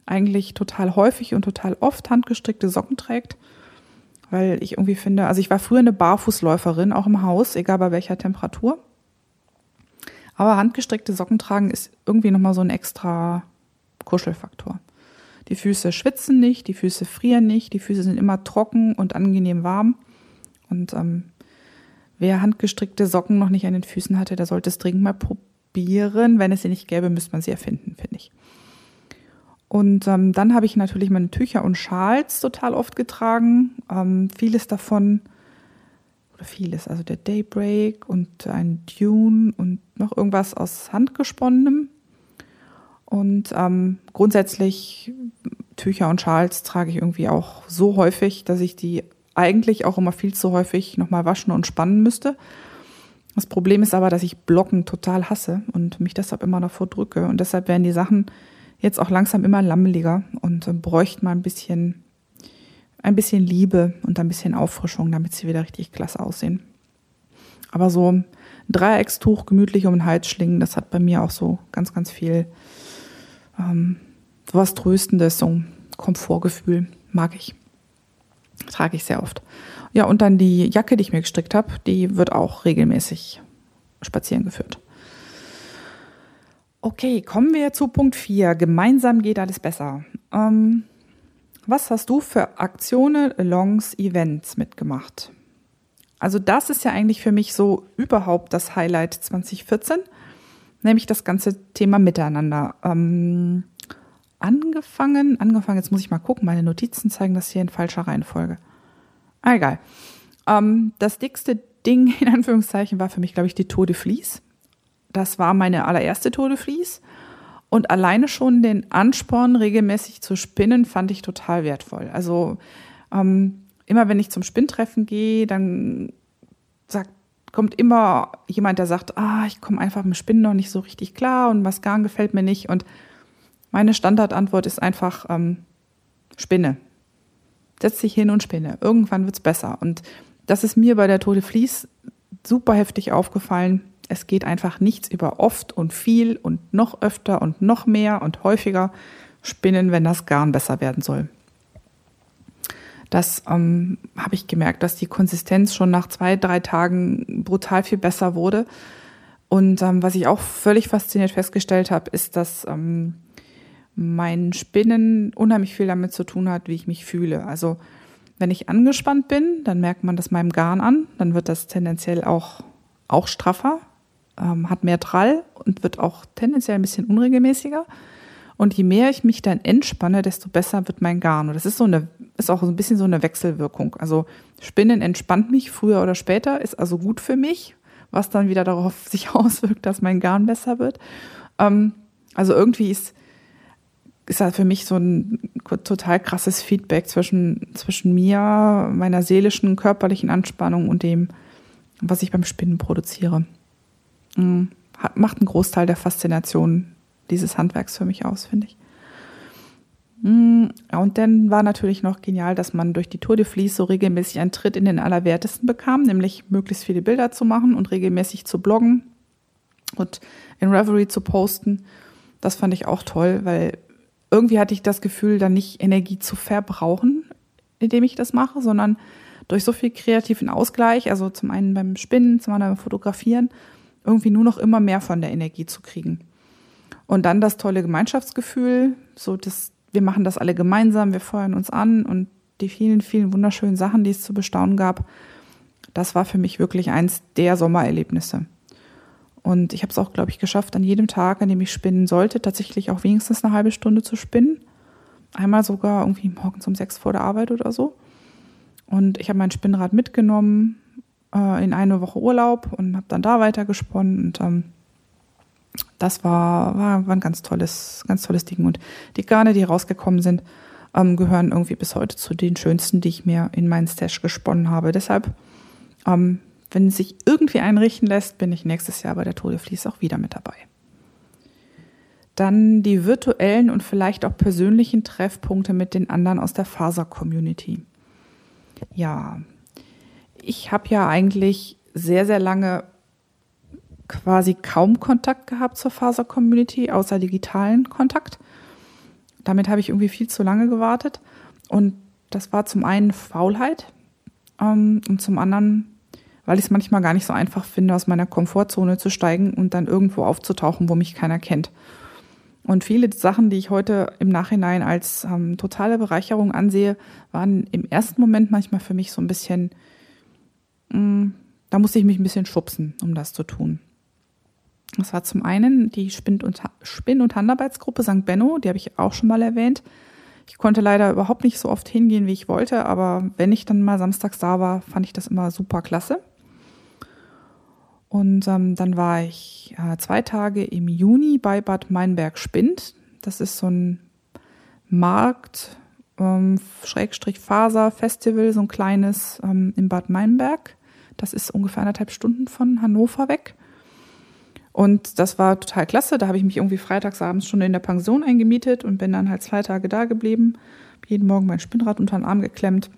eigentlich total häufig und total oft handgestrickte Socken trägt. Weil ich irgendwie finde, also ich war früher eine Barfußläuferin, auch im Haus, egal bei welcher Temperatur. Aber handgestrickte Socken tragen ist irgendwie nochmal so ein extra Kuschelfaktor. Die Füße schwitzen nicht, die Füße frieren nicht, die Füße sind immer trocken und angenehm warm. Und ähm, wer handgestrickte Socken noch nicht an den Füßen hatte, der sollte es dringend mal probieren probieren. Wenn es sie nicht gäbe, müsste man sie erfinden, finde ich. Und ähm, dann habe ich natürlich meine Tücher und Schals total oft getragen. Ähm, vieles davon, oder vieles, also der Daybreak und ein Dune und noch irgendwas aus Handgesponnenem. Und ähm, grundsätzlich Tücher und Schals trage ich irgendwie auch so häufig, dass ich die eigentlich auch immer viel zu häufig nochmal waschen und spannen müsste. Das Problem ist aber, dass ich Blocken total hasse und mich deshalb immer davor drücke. Und deshalb werden die Sachen jetzt auch langsam immer lammeliger und äh, bräuchten mal ein bisschen, ein bisschen Liebe und ein bisschen Auffrischung, damit sie wieder richtig klasse aussehen. Aber so ein Dreieckstuch gemütlich um den Hals schlingen, das hat bei mir auch so ganz, ganz viel ähm, was Tröstendes, so ein Komfortgefühl, mag ich. Trage ich sehr oft. Ja, und dann die Jacke, die ich mir gestrickt habe, die wird auch regelmäßig spazieren geführt. Okay, kommen wir zu Punkt 4. Gemeinsam geht alles besser. Ähm, was hast du für Aktionen, Longs, Events mitgemacht? Also das ist ja eigentlich für mich so überhaupt das Highlight 2014, nämlich das ganze Thema Miteinander. Ähm, angefangen, angefangen, jetzt muss ich mal gucken, meine Notizen zeigen das hier in falscher Reihenfolge. Ah, egal. Ähm, das dickste Ding *laughs* in Anführungszeichen war für mich, glaube ich, die Tour de Vlies. Das war meine allererste Tour de. Und alleine schon den Ansporn, regelmäßig zu spinnen, fand ich total wertvoll. Also ähm, immer wenn ich zum Spinntreffen gehe, dann sagt, kommt immer jemand, der sagt, ah, ich komme einfach mit Spinnen noch nicht so richtig klar und was Garn gefällt mir nicht. Und meine Standardantwort ist einfach ähm, Spinne. Setz dich hin und spinne. Irgendwann wird es besser. Und das ist mir bei der Tote Vlies super heftig aufgefallen es geht einfach nichts über oft und viel und noch öfter und noch mehr und häufiger spinnen, wenn das Garn besser werden soll. Das ähm, habe ich gemerkt, dass die Konsistenz schon nach zwei, drei Tagen brutal viel besser wurde. Und ähm, was ich auch völlig fasziniert festgestellt habe, ist, dass ähm, mein Spinnen unheimlich viel damit zu tun hat, wie ich mich fühle. Also wenn ich angespannt bin, dann merkt man das meinem Garn an, dann wird das tendenziell auch, auch straffer, ähm, hat mehr Trall und wird auch tendenziell ein bisschen unregelmäßiger. Und je mehr ich mich dann entspanne, desto besser wird mein Garn. Und das ist so eine, ist auch so ein bisschen so eine Wechselwirkung. Also Spinnen entspannt mich früher oder später, ist also gut für mich, was dann wieder darauf *laughs* sich auswirkt, dass mein Garn besser wird. Ähm, also irgendwie ist, ist das für mich so ein total krasses Feedback zwischen, zwischen mir, meiner seelischen, körperlichen Anspannung und dem, was ich beim Spinnen produziere. Macht einen Großteil der Faszination dieses Handwerks für mich aus, finde ich. Mhm. Und dann war natürlich noch genial, dass man durch die Tour de Vlies so regelmäßig einen Tritt in den Allerwertesten bekam, nämlich möglichst viele Bilder zu machen und regelmäßig zu bloggen und in Reverie zu posten. Das fand ich auch toll, weil irgendwie hatte ich das Gefühl, dann nicht Energie zu verbrauchen, indem ich das mache, sondern durch so viel kreativen Ausgleich, also zum einen beim Spinnen, zum anderen beim Fotografieren irgendwie nur noch immer mehr von der Energie zu kriegen. Und dann das tolle Gemeinschaftsgefühl, so dass wir machen das alle gemeinsam, wir feuern uns an und die vielen, vielen wunderschönen Sachen, die es zu bestaunen gab, das war für mich wirklich eins der Sommererlebnisse. Und ich habe es auch, glaube ich, geschafft, an jedem Tag, an dem ich spinnen sollte, tatsächlich auch wenigstens eine halbe Stunde zu spinnen. Einmal sogar irgendwie morgens um sechs vor der Arbeit oder so. Und ich habe mein Spinnrad mitgenommen, äh, in eine Woche Urlaub und habe dann da weiter gesponnen und ähm, das war, war, war ein ganz tolles, ganz tolles Ding. Und die Garne, die rausgekommen sind, ähm, gehören irgendwie bis heute zu den schönsten, die ich mir in meinen Stash gesponnen habe. Deshalb, ähm, wenn es sich irgendwie einrichten lässt, bin ich nächstes Jahr bei der Tode Fließ auch wieder mit dabei. Dann die virtuellen und vielleicht auch persönlichen Treffpunkte mit den anderen aus der Faser-Community. Ja, ich habe ja eigentlich sehr, sehr lange quasi kaum Kontakt gehabt zur Faser-Community, außer digitalen Kontakt. Damit habe ich irgendwie viel zu lange gewartet. Und das war zum einen Faulheit ähm, und zum anderen, weil ich es manchmal gar nicht so einfach finde, aus meiner Komfortzone zu steigen und dann irgendwo aufzutauchen, wo mich keiner kennt. Und viele Sachen, die ich heute im Nachhinein als ähm, totale Bereicherung ansehe, waren im ersten Moment manchmal für mich so ein bisschen da musste ich mich ein bisschen schubsen, um das zu tun. Das war zum einen die Spinn- und, Spinn und Handarbeitsgruppe St. Benno, die habe ich auch schon mal erwähnt. Ich konnte leider überhaupt nicht so oft hingehen, wie ich wollte, aber wenn ich dann mal samstags da war, fand ich das immer super klasse. Und ähm, dann war ich äh, zwei Tage im Juni bei Bad Meinberg Spind. Das ist so ein Markt, ähm, Schrägstrich Faser Festival, so ein kleines ähm, in Bad Meinberg. Das ist ungefähr anderthalb Stunden von Hannover weg. Und das war total klasse. Da habe ich mich irgendwie freitagsabends schon in der Pension eingemietet und bin dann halt zwei Tage da geblieben. Jeden Morgen mein Spinnrad unter den Arm geklemmt.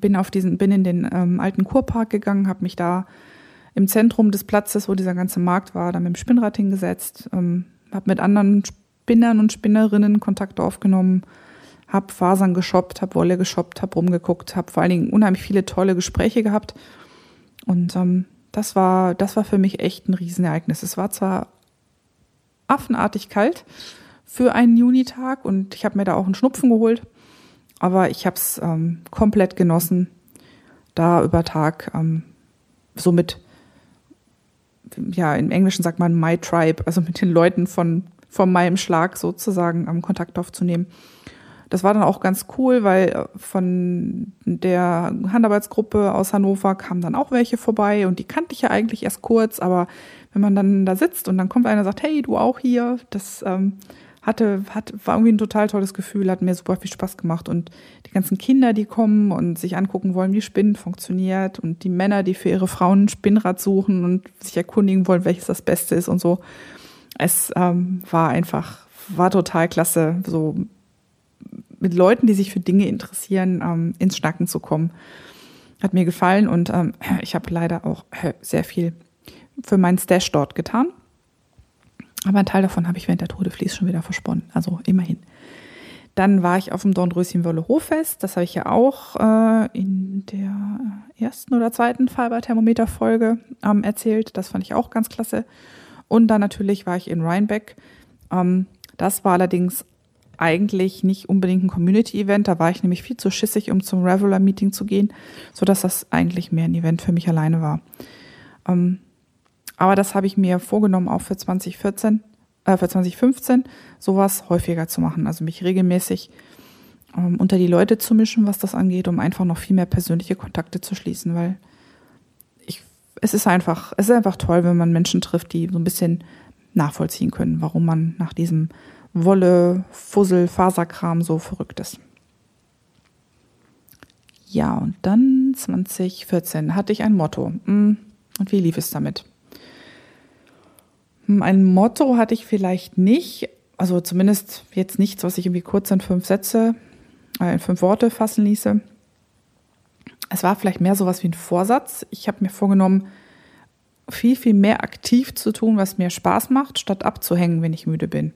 Bin auf diesen, bin in den ähm, alten Kurpark gegangen, habe mich da im Zentrum des Platzes, wo dieser ganze Markt war, dann mit dem Spinnrad hingesetzt, ähm, habe mit anderen Spinnern und Spinnerinnen Kontakt aufgenommen, habe Fasern geshoppt, habe Wolle geshoppt, habe rumgeguckt, habe vor allen Dingen unheimlich viele tolle Gespräche gehabt. Und ähm, das war, das war für mich echt ein Riesenereignis. Es war zwar affenartig kalt für einen Junitag und ich habe mir da auch einen Schnupfen geholt, aber ich habe es ähm, komplett genossen, da über Tag ähm, so mit, ja, im Englischen sagt man My Tribe, also mit den Leuten von, von meinem Schlag sozusagen am Kontakt aufzunehmen. Das war dann auch ganz cool, weil äh, von der Handarbeitsgruppe aus Hannover kamen dann auch welche vorbei und die kannte ich ja eigentlich erst kurz, aber wenn man dann da sitzt und dann kommt einer und sagt, hey, du auch hier, das ähm, hatte, hat, war irgendwie ein total tolles Gefühl, hat mir super viel Spaß gemacht und die ganzen Kinder, die kommen und sich angucken wollen, wie Spinnen funktioniert und die Männer, die für ihre Frauen ein Spinnrad suchen und sich erkundigen wollen, welches das Beste ist und so. Es ähm, war einfach, war total klasse, so mit Leuten, die sich für Dinge interessieren, ähm, ins Schnacken zu kommen. Hat mir gefallen und ähm, ich habe leider auch äh, sehr viel für meinen Stash dort getan. Aber einen Teil davon habe ich während der Tour de Vlies schon wieder versponnen. Also immerhin. Dann war ich auf dem Dornröschenwölle Hoffest. Das habe ich ja auch äh, in der ersten oder zweiten Fiberthermometer-Folge ähm, erzählt. Das fand ich auch ganz klasse. Und dann natürlich war ich in Rheinbeck. Ähm, das war allerdings eigentlich nicht unbedingt ein Community-Event. Da war ich nämlich viel zu schissig, um zum Reveler-Meeting zu gehen, sodass das eigentlich mehr ein Event für mich alleine war. Ähm, aber das habe ich mir vorgenommen, auch für 2014, äh, für 2015, sowas häufiger zu machen. Also mich regelmäßig ähm, unter die Leute zu mischen, was das angeht, um einfach noch viel mehr persönliche Kontakte zu schließen, weil ich, es ist einfach, es ist einfach toll, wenn man Menschen trifft, die so ein bisschen nachvollziehen können, warum man nach diesem Wolle, Fussel, Faserkram so verrückt ist. Ja, und dann 2014 hatte ich ein Motto. Hm, und wie lief es damit? Hm, ein Motto hatte ich vielleicht nicht, also zumindest jetzt nichts, was ich irgendwie kurz in fünf Sätze, äh, in fünf Worte fassen ließe. Es war vielleicht mehr sowas wie ein Vorsatz. Ich habe mir vorgenommen, viel, viel mehr aktiv zu tun, was mir Spaß macht, statt abzuhängen, wenn ich müde bin.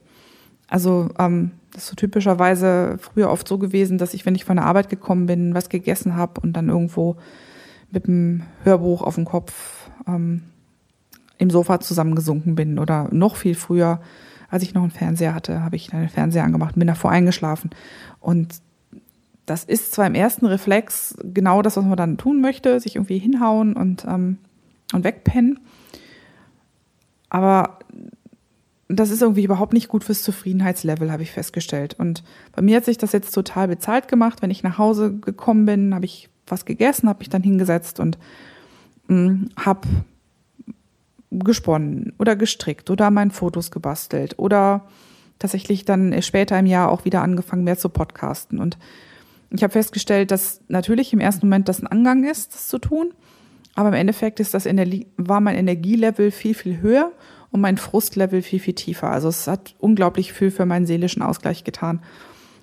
Also ähm, das ist so typischerweise früher oft so gewesen, dass ich, wenn ich von der Arbeit gekommen bin, was gegessen habe und dann irgendwo mit dem Hörbuch auf dem Kopf ähm, im Sofa zusammengesunken bin. Oder noch viel früher, als ich noch einen Fernseher hatte, habe ich einen Fernseher angemacht und bin davor eingeschlafen. Und das ist zwar im ersten Reflex genau das, was man dann tun möchte, sich irgendwie hinhauen und, ähm, und wegpennen. Aber das ist irgendwie überhaupt nicht gut fürs Zufriedenheitslevel, habe ich festgestellt. Und bei mir hat sich das jetzt total bezahlt gemacht. Wenn ich nach Hause gekommen bin, habe ich was gegessen, habe mich dann hingesetzt und mm, habe gesponnen oder gestrickt oder mein Fotos gebastelt oder tatsächlich dann später im Jahr auch wieder angefangen, mehr zu podcasten. Und ich habe festgestellt, dass natürlich im ersten Moment das ein Angang ist, das zu tun. Aber im Endeffekt ist das Energie, war mein Energielevel viel, viel höher und mein Frustlevel viel, viel tiefer. Also es hat unglaublich viel für meinen seelischen Ausgleich getan.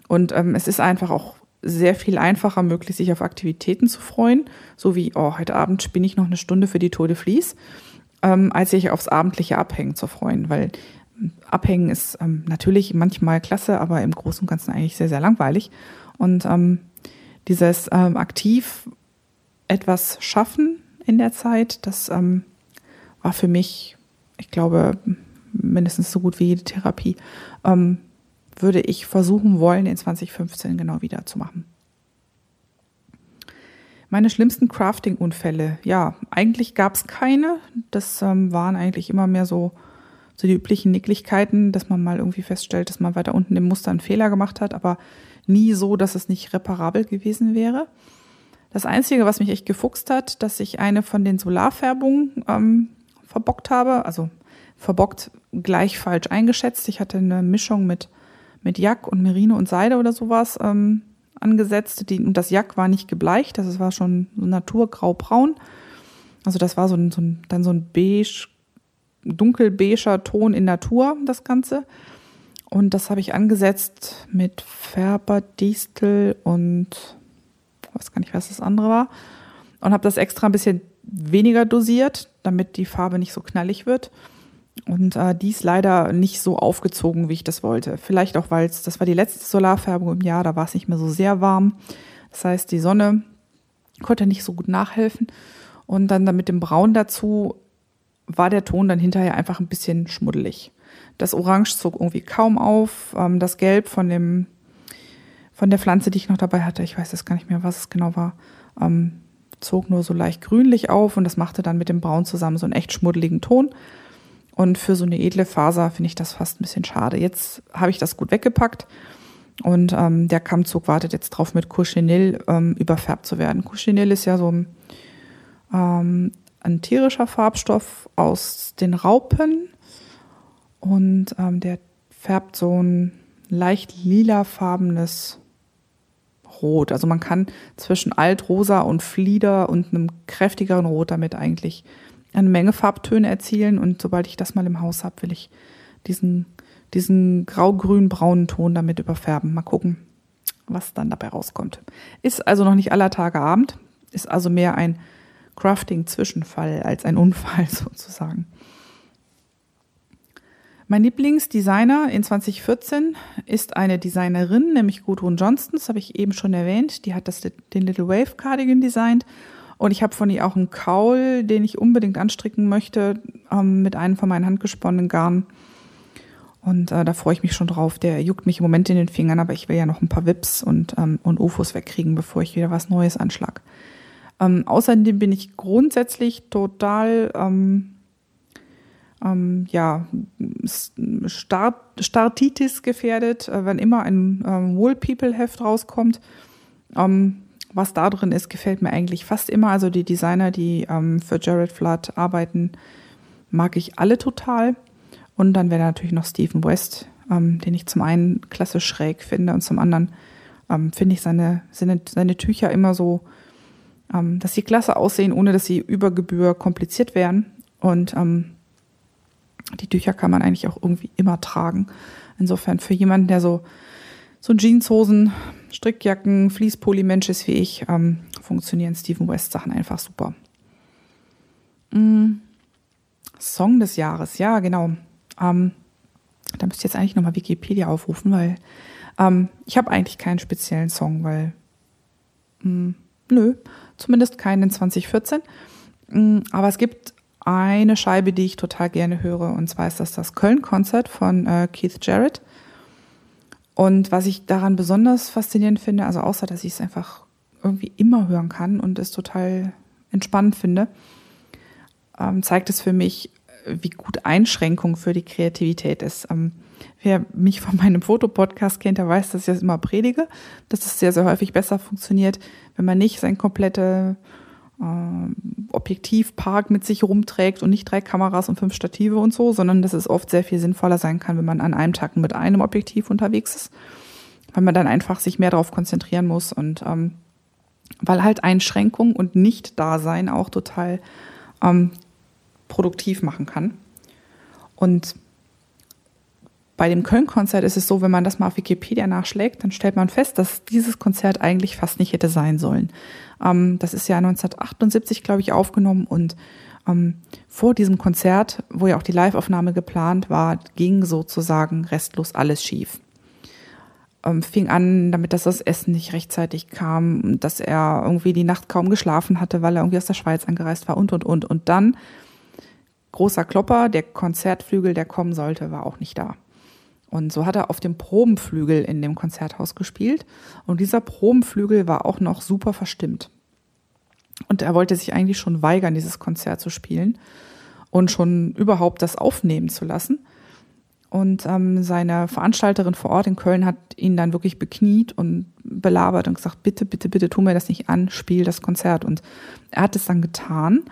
Und ähm, es ist einfach auch sehr viel einfacher möglich, sich auf Aktivitäten zu freuen, so wie, oh, heute Abend spinne ich noch eine Stunde für die Tour de Vlies, ähm, als sich aufs abendliche Abhängen zu freuen, weil ähm, Abhängen ist ähm, natürlich manchmal klasse, aber im Großen und Ganzen eigentlich sehr, sehr langweilig. Und ähm, dieses ähm, aktiv etwas schaffen in der Zeit, das ähm, war für mich ich glaube, mindestens so gut wie jede Therapie, ähm, würde ich versuchen wollen, in 2015 genau wieder zu machen. Meine schlimmsten Crafting-Unfälle, ja, eigentlich gab es keine. Das ähm, waren eigentlich immer mehr so, so die üblichen Nicklichkeiten, dass man mal irgendwie feststellt, dass man weiter unten im Muster einen Fehler gemacht hat, aber nie so, dass es nicht reparabel gewesen wäre. Das Einzige, was mich echt gefuchst hat, dass ich eine von den Solarfärbungen ähm, verbockt habe. Also verbockt gleich falsch eingeschätzt. Ich hatte eine Mischung mit, mit Jack und Merino und Seide oder sowas ähm, angesetzt. Die, und das Jack war nicht gebleicht, das war schon so naturgrau-braun. Also das war so ein, so ein, dann so ein beige, dunkelbeiger Ton in Natur, das Ganze. Und das habe ich angesetzt mit Färber, Distel und weiß gar nicht, was das andere war. Und habe das extra ein bisschen weniger dosiert, damit die Farbe nicht so knallig wird. Und äh, dies leider nicht so aufgezogen, wie ich das wollte. Vielleicht auch, weil es, das war die letzte Solarfärbung im Jahr, da war es nicht mehr so sehr warm. Das heißt, die Sonne konnte nicht so gut nachhelfen. Und dann, dann mit dem Braun dazu war der Ton dann hinterher einfach ein bisschen schmuddelig. Das Orange zog irgendwie kaum auf. Ähm, das Gelb von dem, von der Pflanze, die ich noch dabei hatte, ich weiß jetzt gar nicht mehr, was es genau war, ähm, zog nur so leicht grünlich auf und das machte dann mit dem Braun zusammen so einen echt schmuddeligen Ton. Und für so eine edle Faser finde ich das fast ein bisschen schade. Jetzt habe ich das gut weggepackt und ähm, der Kammzug wartet jetzt drauf, mit Cochineal ähm, überfärbt zu werden. Cochineal ist ja so ein, ähm, ein tierischer Farbstoff aus den Raupen und ähm, der färbt so ein leicht lilafarbenes Rot. Also man kann zwischen Altrosa und Flieder und einem kräftigeren Rot damit eigentlich eine Menge Farbtöne erzielen. Und sobald ich das mal im Haus habe, will ich diesen, diesen grau-grün-braunen Ton damit überfärben. Mal gucken, was dann dabei rauskommt. Ist also noch nicht aller Tage Abend, ist also mehr ein Crafting-Zwischenfall als ein Unfall *laughs* sozusagen. Mein Lieblingsdesigner in 2014 ist eine Designerin, nämlich Gudrun Johnston, das habe ich eben schon erwähnt. Die hat das, den Little Wave Cardigan designt. Und ich habe von ihr auch einen Kaul, den ich unbedingt anstricken möchte, ähm, mit einem von meinen handgesponnenen Garn. Und äh, da freue ich mich schon drauf. Der juckt mich im Moment in den Fingern, aber ich will ja noch ein paar Wips und, ähm, und UFOs wegkriegen, bevor ich wieder was Neues anschlag. Ähm, außerdem bin ich grundsätzlich total ähm, ähm, ja, Start, Startitis gefährdet, äh, wenn immer ein ähm, Wool People Heft rauskommt. Ähm, was da drin ist, gefällt mir eigentlich fast immer. Also die Designer, die ähm, für Jared Flood arbeiten, mag ich alle total. Und dann wäre natürlich noch Stephen West, ähm, den ich zum einen klasse schräg finde und zum anderen ähm, finde ich seine, seine, seine Tücher immer so, dass sie klasse aussehen, ohne dass sie über Gebühr kompliziert wären. Und ähm, die Tücher kann man eigentlich auch irgendwie immer tragen. Insofern für jemanden, der so, so Jeanshosen, Strickjacken, Fließpulli-Mensch ist wie ich, ähm, funktionieren Stephen West Sachen einfach super. Mm. Song des Jahres, ja, genau. Ähm, da müsst ihr jetzt eigentlich nochmal Wikipedia aufrufen, weil ähm, ich habe eigentlich keinen speziellen Song, weil mh, mm, nö, zumindest keinen in 2014. Mh, mm, aber es gibt eine Scheibe, die ich total gerne höre, und zwar ist das das Köln-Konzert von äh, Keith Jarrett. Und was ich daran besonders faszinierend finde, also außer dass ich es einfach irgendwie immer hören kann und es total entspannend finde, ähm, zeigt es für mich, wie gut Einschränkung für die Kreativität ist. Ähm, wer mich von meinem Fotopodcast kennt, der weiß, dass ich das immer predige, dass es sehr, sehr häufig besser funktioniert, wenn man nicht sein komplette Objektivpark mit sich rumträgt und nicht drei Kameras und fünf Stative und so, sondern dass es oft sehr viel sinnvoller sein kann, wenn man an einem Tag mit einem Objektiv unterwegs ist, weil man dann einfach sich mehr darauf konzentrieren muss und ähm, weil halt Einschränkung und Nicht-Dasein auch total ähm, produktiv machen kann. Und bei dem Köln-Konzert ist es so, wenn man das mal auf Wikipedia nachschlägt, dann stellt man fest, dass dieses Konzert eigentlich fast nicht hätte sein sollen. Ähm, das ist ja 1978, glaube ich, aufgenommen und ähm, vor diesem Konzert, wo ja auch die Live-Aufnahme geplant war, ging sozusagen restlos alles schief. Ähm, fing an, damit dass das Essen nicht rechtzeitig kam, dass er irgendwie die Nacht kaum geschlafen hatte, weil er irgendwie aus der Schweiz angereist war und, und, und. Und dann, großer Klopper, der Konzertflügel, der kommen sollte, war auch nicht da. Und so hat er auf dem Probenflügel in dem Konzerthaus gespielt. Und dieser Probenflügel war auch noch super verstimmt. Und er wollte sich eigentlich schon weigern, dieses Konzert zu spielen und schon überhaupt das aufnehmen zu lassen. Und ähm, seine Veranstalterin vor Ort in Köln hat ihn dann wirklich bekniet und belabert und gesagt, bitte, bitte, bitte, tu mir das nicht an, spiel das Konzert. Und er hat es dann getan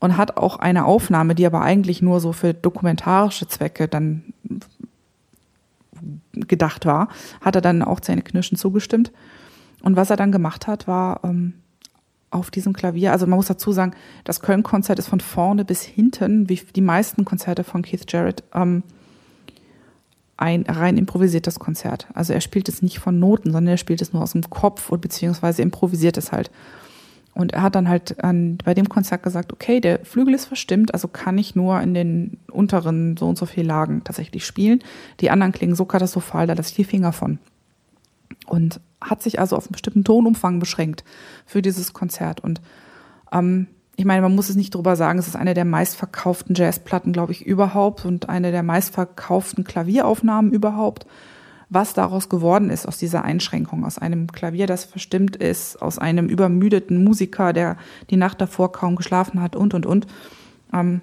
und hat auch eine Aufnahme, die aber eigentlich nur so für dokumentarische Zwecke dann gedacht war, hat er dann auch Zähneknirschen zugestimmt. Und was er dann gemacht hat, war ähm, auf diesem Klavier, also man muss dazu sagen, das Köln-Konzert ist von vorne bis hinten, wie die meisten Konzerte von Keith Jarrett, ähm, ein rein improvisiertes Konzert. Also er spielt es nicht von Noten, sondern er spielt es nur aus dem Kopf und beziehungsweise improvisiert es halt. Und er hat dann halt an, bei dem Konzert gesagt, okay, der Flügel ist verstimmt, also kann ich nur in den unteren so und so viel Lagen tatsächlich spielen. Die anderen klingen so katastrophal, da lasse ich die Finger von. Und hat sich also auf einen bestimmten Tonumfang beschränkt für dieses Konzert. Und ähm, ich meine, man muss es nicht drüber sagen, es ist eine der meistverkauften Jazzplatten, glaube ich, überhaupt und eine der meistverkauften Klavieraufnahmen überhaupt. Was daraus geworden ist, aus dieser Einschränkung, aus einem Klavier, das verstimmt ist, aus einem übermüdeten Musiker, der die Nacht davor kaum geschlafen hat und, und, und. Ähm,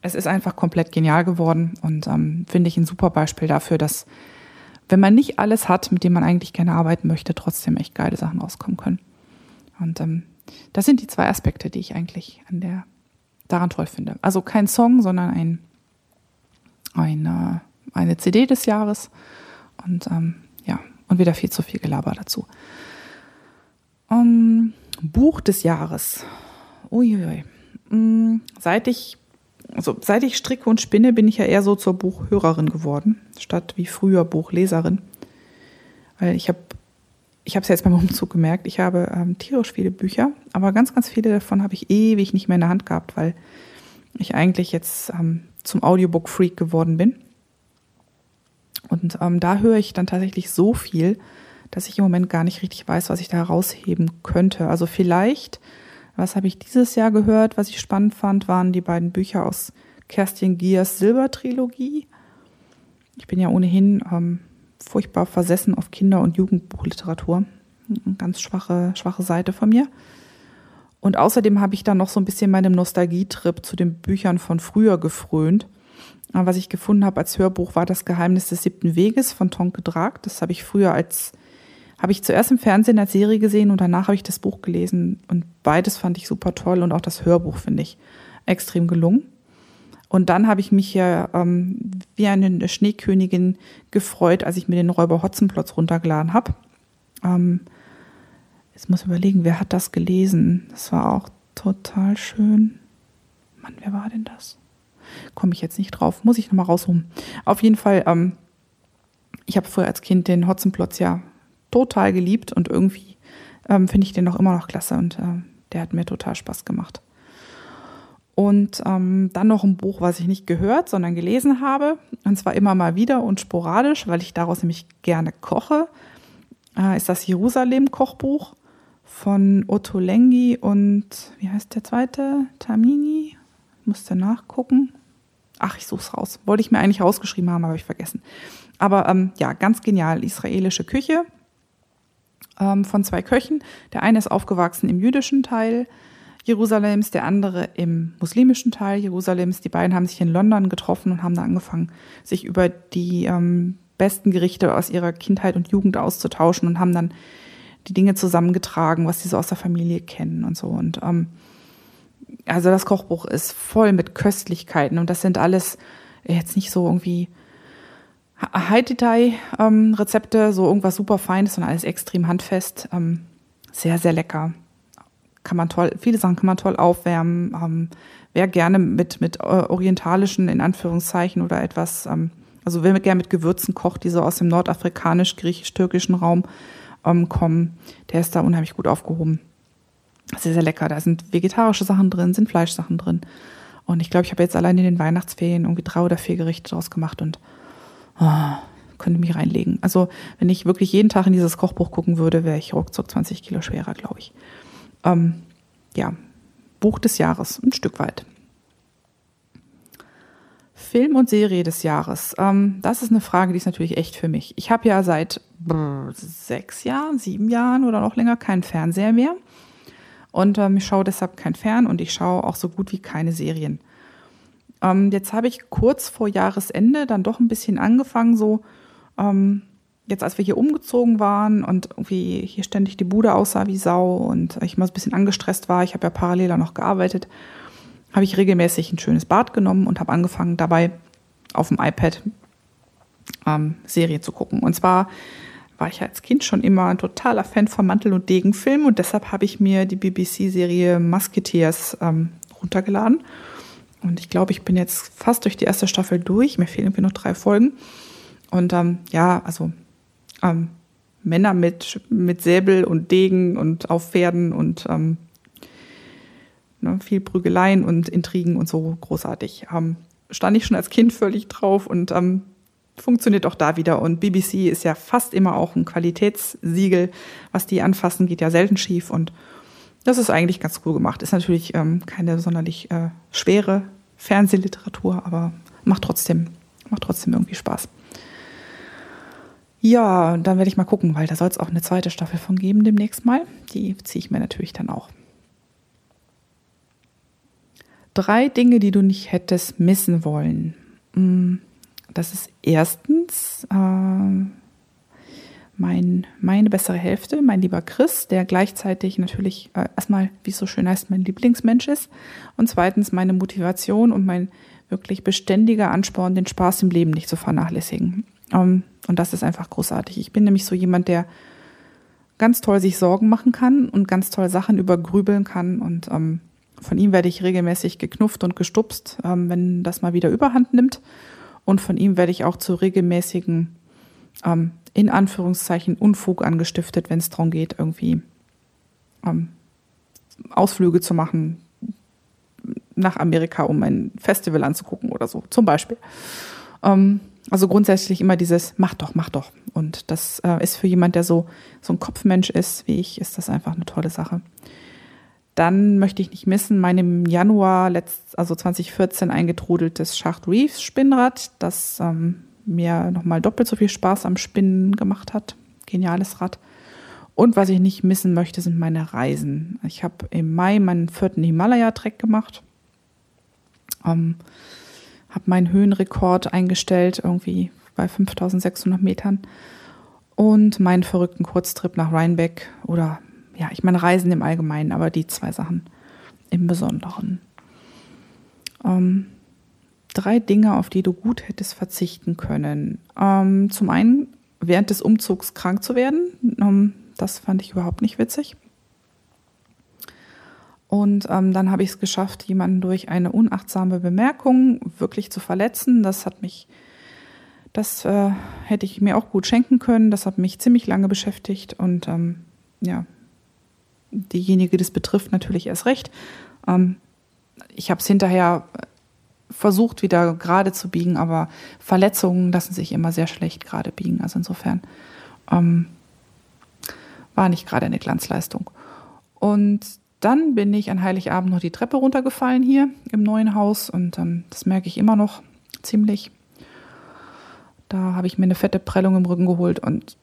es ist einfach komplett genial geworden und ähm, finde ich ein super Beispiel dafür, dass wenn man nicht alles hat, mit dem man eigentlich gerne arbeiten möchte, trotzdem echt geile Sachen rauskommen können. Und ähm, das sind die zwei Aspekte, die ich eigentlich an der daran toll finde. Also kein Song, sondern ein, eine, eine CD des Jahres und ähm, ja, und wieder viel zu viel Gelaber dazu. Um, Buch des Jahres. Uiuiui. Mm, seit ich also seit ich stricke und spinne, bin ich ja eher so zur Buchhörerin geworden, statt wie früher Buchleserin. Weil ich habe ich habe es jetzt beim Umzug gemerkt, ich habe ähm, tierisch viele Bücher, aber ganz, ganz viele davon habe ich ewig nicht mehr in der Hand gehabt, weil ich eigentlich jetzt ähm, zum Audiobook-Freak geworden bin. Und ähm, da höre ich dann tatsächlich so viel, dass ich im Moment gar nicht richtig weiß, was ich da herausheben könnte. Also vielleicht, was habe ich dieses Jahr gehört, was ich spannend fand, waren die beiden Bücher aus Kerstin Giers Silbertrilogie. Ich bin ja ohnehin ähm, furchtbar versessen auf Kinder- und Jugendbuchliteratur. Eine ganz schwache, schwache Seite von mir. Und außerdem habe ich dann noch so ein bisschen meinem Nostalgietrip zu den Büchern von früher gefrönt. Was ich gefunden habe als Hörbuch war Das Geheimnis des siebten Weges von Tonke Drag. Das habe ich früher als, habe ich zuerst im Fernsehen als Serie gesehen und danach habe ich das Buch gelesen. Und beides fand ich super toll und auch das Hörbuch finde ich extrem gelungen. Und dann habe ich mich ja ähm, wie eine Schneekönigin gefreut, als ich mir den Räuber Hotzenplotz runtergeladen habe. Ähm, jetzt muss ich überlegen, wer hat das gelesen? Das war auch total schön. Mann, wer war denn das? Komme ich jetzt nicht drauf. Muss ich nochmal rausholen. Auf jeden Fall, ähm, ich habe früher als Kind den Hotzenplotz ja total geliebt und irgendwie ähm, finde ich den auch immer noch klasse und äh, der hat mir total Spaß gemacht. Und ähm, dann noch ein Buch, was ich nicht gehört, sondern gelesen habe. Und zwar immer mal wieder und sporadisch, weil ich daraus nämlich gerne koche. Äh, ist das Jerusalem-Kochbuch von Otto Lengi und wie heißt der zweite? Tamini? Musste nachgucken. Ach, ich such's raus. Wollte ich mir eigentlich rausgeschrieben haben, habe ich vergessen. Aber ähm, ja, ganz genial. Israelische Küche ähm, von zwei Köchen. Der eine ist aufgewachsen im jüdischen Teil Jerusalems, der andere im muslimischen Teil Jerusalems. Die beiden haben sich in London getroffen und haben da angefangen, sich über die ähm, besten Gerichte aus ihrer Kindheit und Jugend auszutauschen und haben dann die Dinge zusammengetragen, was sie so aus der Familie kennen und so. Und ähm, also das Kochbuch ist voll mit Köstlichkeiten und das sind alles jetzt nicht so irgendwie High-Detail-Rezepte, ähm, so irgendwas super Feines, sondern alles extrem handfest. Ähm, sehr, sehr lecker kann man toll, viele Sachen kann man toll aufwärmen. Ähm, wer gerne mit, mit äh, orientalischen, in Anführungszeichen, oder etwas, also wer gerne mit Gewürzen kocht, die so aus dem nordafrikanisch, griechisch-türkischen Raum kommen, der ist da unheimlich gut aufgehoben. Sehr, sehr lecker. Da sind vegetarische Sachen drin, sind Fleischsachen drin. Und ich glaube, ich habe jetzt allein in den Weihnachtsferien irgendwie drei oder vier Gerichte draus gemacht und oh, könnte mich reinlegen. Also, wenn ich wirklich jeden Tag in dieses Kochbuch gucken würde, wäre ich ruckzuck 20 Kilo schwerer, glaube ich ähm, ja, Buch des Jahres, ein Stück weit. Film und Serie des Jahres. Ähm, das ist eine Frage, die ist natürlich echt für mich. Ich habe ja seit brr, sechs Jahren, sieben Jahren oder noch länger keinen Fernseher mehr. Und ähm, ich schaue deshalb kein Fern und ich schaue auch so gut wie keine Serien. Ähm, jetzt habe ich kurz vor Jahresende dann doch ein bisschen angefangen, so ähm, jetzt, als wir hier umgezogen waren und irgendwie hier ständig die Bude aussah wie Sau und ich mal so ein bisschen angestresst war, ich habe ja parallel noch gearbeitet, habe ich regelmäßig ein schönes Bad genommen und habe angefangen, dabei auf dem iPad ähm, Serie zu gucken. Und zwar war ich als Kind schon immer ein totaler Fan von Mantel- und Degenfilmen und deshalb habe ich mir die BBC-Serie Musketeers ähm, runtergeladen. Und ich glaube, ich bin jetzt fast durch die erste Staffel durch. Mir fehlen irgendwie noch drei Folgen. Und ähm, ja, also ähm, Männer mit, mit Säbel und Degen und auf Pferden und ähm, ne, viel Prügeleien und Intrigen und so großartig. Ähm, stand ich schon als Kind völlig drauf und ähm, funktioniert auch da wieder. Und BBC ist ja fast immer auch ein Qualitätssiegel. Was die anfassen, geht ja selten schief. Und das ist eigentlich ganz cool gemacht. Ist natürlich ähm, keine sonderlich äh, schwere Fernsehliteratur, aber macht trotzdem, macht trotzdem irgendwie Spaß. Ja, dann werde ich mal gucken, weil da soll es auch eine zweite Staffel von geben demnächst mal. Die ziehe ich mir natürlich dann auch. Drei Dinge, die du nicht hättest missen wollen. Mm, das ist erstens äh, mein, meine bessere Hälfte, mein lieber Chris, der gleichzeitig natürlich äh, erstmal, wie es so schön heißt, mein Lieblingsmensch ist. Und zweitens meine Motivation und mein wirklich beständiger Ansporn, den Spaß im Leben nicht zu vernachlässigen. Ähm, und das ist einfach großartig. Ich bin nämlich so jemand, der ganz toll sich Sorgen machen kann und ganz toll Sachen übergrübeln kann. Und ähm, von ihm werde ich regelmäßig geknufft und gestupst, ähm, wenn das mal wieder Überhand nimmt. Und von ihm werde ich auch zu regelmäßigen, ähm, in Anführungszeichen, Unfug angestiftet, wenn es darum geht, irgendwie ähm, Ausflüge zu machen nach Amerika, um ein Festival anzugucken oder so, zum Beispiel. Ähm, also grundsätzlich immer dieses mach doch, mach doch. Und das äh, ist für jemand, der so, so ein Kopfmensch ist wie ich, ist das einfach eine tolle Sache. Dann möchte ich nicht missen, mein im Januar, letzt, also 2014, eingetrudeltes Schacht Reefs Spinnrad, das ähm, mir nochmal doppelt so viel Spaß am Spinnen gemacht hat. Geniales Rad. Und was ich nicht missen möchte, sind meine Reisen. Ich habe im Mai meinen vierten Himalaya-Trek gemacht. Ähm, habe meinen Höhenrekord eingestellt, irgendwie bei 5600 Metern. Und meinen verrückten Kurztrip nach Rheinbeck oder ja, ich meine Reisen im Allgemeinen, aber die zwei Sachen im Besonderen. Ähm, drei Dinge, auf die du gut hättest verzichten können. Ähm, zum einen, während des Umzugs krank zu werden. Ähm, das fand ich überhaupt nicht witzig. Und ähm, dann habe ich es geschafft, jemanden durch eine unachtsame Bemerkung wirklich zu verletzen. Das hat mich, das äh, hätte ich mir auch gut schenken können. Das hat mich ziemlich lange beschäftigt und ähm, ja, diejenige, die das betrifft, natürlich erst recht. Ähm, ich habe es hinterher versucht, wieder gerade zu biegen, aber Verletzungen lassen sich immer sehr schlecht gerade biegen. Also insofern ähm, war nicht gerade eine Glanzleistung. Und dann bin ich an Heiligabend noch die Treppe runtergefallen hier im neuen Haus und ähm, das merke ich immer noch ziemlich. Da habe ich mir eine fette Prellung im Rücken geholt und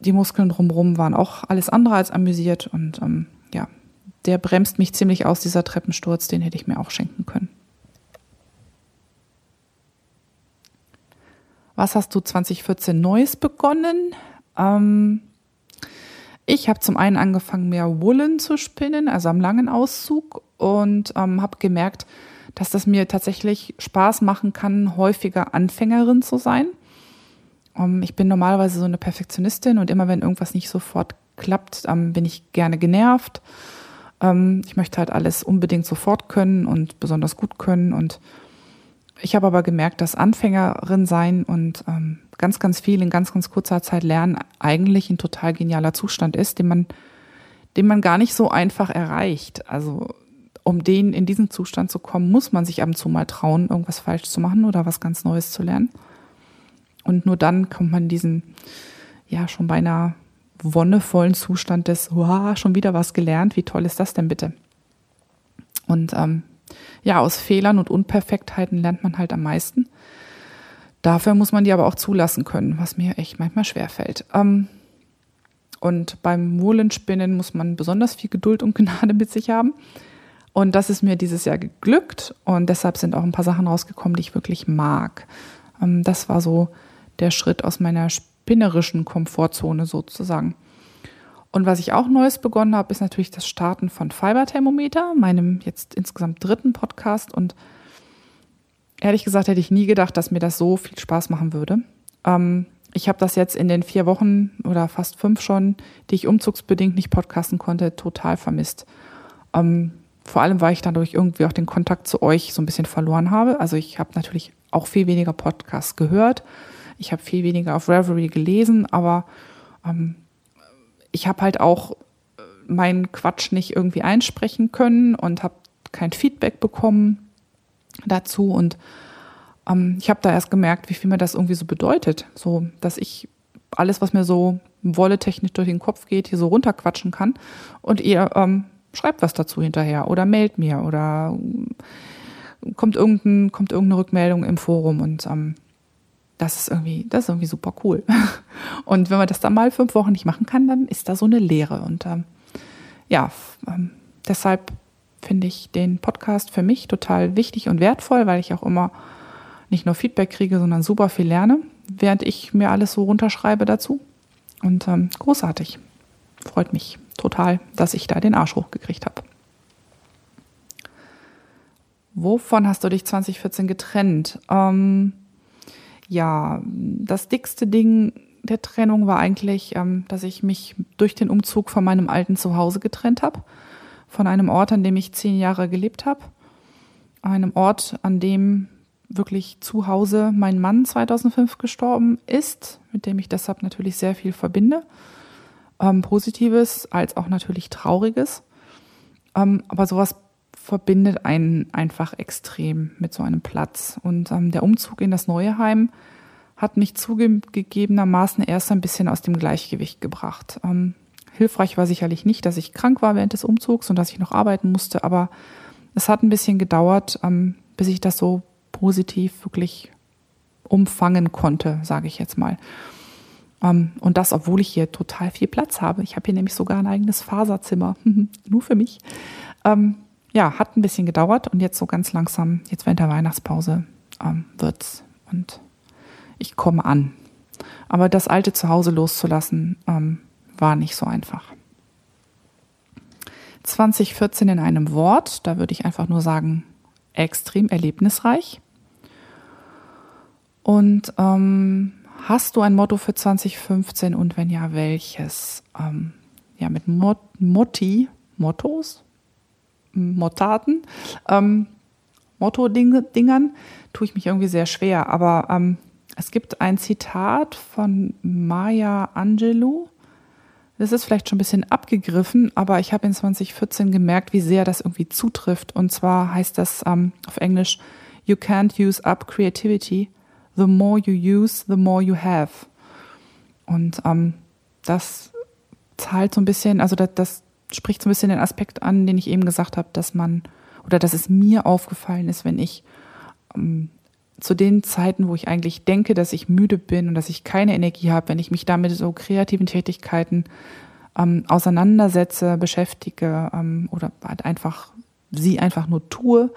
die Muskeln drumherum waren auch alles andere als amüsiert und ähm, ja, der bremst mich ziemlich aus, dieser Treppensturz, den hätte ich mir auch schenken können. Was hast du 2014 Neues begonnen? Ähm, ich habe zum einen angefangen, mehr Woolen zu spinnen, also am langen Auszug, und ähm, habe gemerkt, dass das mir tatsächlich Spaß machen kann, häufiger Anfängerin zu sein. Um, ähm, ich bin normalerweise so eine Perfektionistin und immer wenn irgendwas nicht sofort klappt, ähm, bin ich gerne genervt. Ähm, ich möchte halt alles unbedingt sofort können und besonders gut können. Und ich habe aber gemerkt, dass Anfängerin sein und ganz, ganz viel in ganz, ganz kurzer Zeit lernen eigentlich ein total genialer Zustand ist, den man, den man gar nicht so einfach erreicht. Also um den in diesen Zustand zu kommen, muss man sich ab und zu mal trauen, irgendwas falsch zu machen oder was ganz Neues zu lernen. Und nur dann kommt man in diesen, ja, schon beinahe wonnevollen Zustand des, wow, schon wieder was gelernt, wie toll ist das denn bitte? Und ähm, ja, aus Fehlern und Unperfektheiten lernt man halt am meisten. Dafür muss man die aber auch zulassen können, was mir echt manchmal schwerfällt. Ähm, und beim Mohlenspinnen muss man besonders viel Geduld und Gnade mit sich haben. Und das ist mir dieses Jahr geglückt und deshalb sind auch ein paar Sachen rausgekommen, die ich wirklich mag. Ähm, das war so der Schritt aus meiner spinnerischen Komfortzone sozusagen. Und was ich auch Neues begonnen habe, ist natürlich das Starten von Fiberthermometer, meinem jetzt insgesamt dritten Podcast. Und ehrlich gesagt hätte ich nie gedacht, dass mir das so viel Spaß machen würde. Ähm, ich habe das jetzt in den vier Wochen oder fast fünf schon, die ich umzugsbedingt nicht podcasten konnte, total vermisst. Ähm, vor allem, weil ich dadurch irgendwie auch den Kontakt zu euch so ein bisschen verloren habe. Also ich habe natürlich auch viel weniger Podcasts gehört. Ich habe viel weniger auf Reverie gelesen, aber ähm, ich habe halt auch äh, meinen Quatsch nicht irgendwie einsprechen können und habe kein Feedback bekommen dazu und ähm, ich habe da erst gemerkt, wie viel mir das irgendwie so bedeutet. So, dass ich alles, was mir so wolletechnisch durch den Kopf geht, hier so runterquatschen kann. Und ihr ähm, schreibt was dazu hinterher oder mailt mir oder kommt, irgendein, kommt irgendeine Rückmeldung im Forum und ähm, das ist irgendwie, das ist irgendwie super cool. *laughs* Und wenn man das dann mal fünf Wochen nicht machen kann, dann ist da so eine Leere. Und ähm, ja, ähm, deshalb finde ich den Podcast für mich total wichtig und wertvoll, weil ich auch immer nicht nur Feedback kriege, sondern super viel lerne, während ich mir alles so runterschreibe dazu. Und ähm, großartig. Freut mich total, dass ich da den Arsch hochgekriegt habe. Wovon hast du dich 2014 getrennt? Ähm, ja, das dickste Ding der Trennung war eigentlich, ähm, dass ich mich durch den Umzug von meinem alten Zuhause getrennt habe. Von einem Ort, an dem ich zehn Jahre gelebt habe. Einem Ort, an dem wirklich zu Hause mein Mann 2005 gestorben ist, mit dem ich deshalb natürlich sehr viel verbinde. Ähm, Positives als auch natürlich Trauriges. Ähm, aber sowas verbindet einen einfach extrem mit so einem Platz. Und ähm, der Umzug in das neue Heim hat mich zugegebenermaßen erst ein bisschen aus dem Gleichgewicht gebracht. Ähm, hilfreich war sicherlich nicht, dass ich krank war während des Umzugs und dass ich noch arbeiten musste, aber es hat ein bisschen gedauert, ähm, bis ich das so positiv wirklich umfangen konnte, sage ich jetzt mal. Ähm, und das, obwohl ich hier total viel Platz habe. Ich habe hier nämlich sogar ein eigenes Faserzimmer, *laughs* nur für mich. Ähm, ja, hat ein bisschen gedauert und jetzt so ganz langsam, jetzt während der Weihnachtspause, ähm, wird's und ich komme an. Aber das alte Zuhause loszulassen, ähm, war nicht so einfach. 2014 in einem Wort, da würde ich einfach nur sagen, extrem erlebnisreich. Und ähm, hast du ein Motto für 2015 und wenn ja, welches? Ähm, ja, mit Mot Motti, Mottos, Mottaten, ähm, Motto-Dingern tue ich mich irgendwie sehr schwer. Aber ähm, es gibt ein Zitat von Maya Angelou. Das ist vielleicht schon ein bisschen abgegriffen, aber ich habe in 2014 gemerkt, wie sehr das irgendwie zutrifft. Und zwar heißt das ähm, auf Englisch, You can't use up creativity the more you use, the more you have. Und ähm, das zahlt so ein bisschen, also das, das spricht so ein bisschen den Aspekt an, den ich eben gesagt habe, dass man oder dass es mir aufgefallen ist, wenn ich ähm, zu den Zeiten, wo ich eigentlich denke, dass ich müde bin und dass ich keine Energie habe, wenn ich mich damit so kreativen Tätigkeiten ähm, auseinandersetze, beschäftige ähm, oder halt einfach sie einfach nur tue,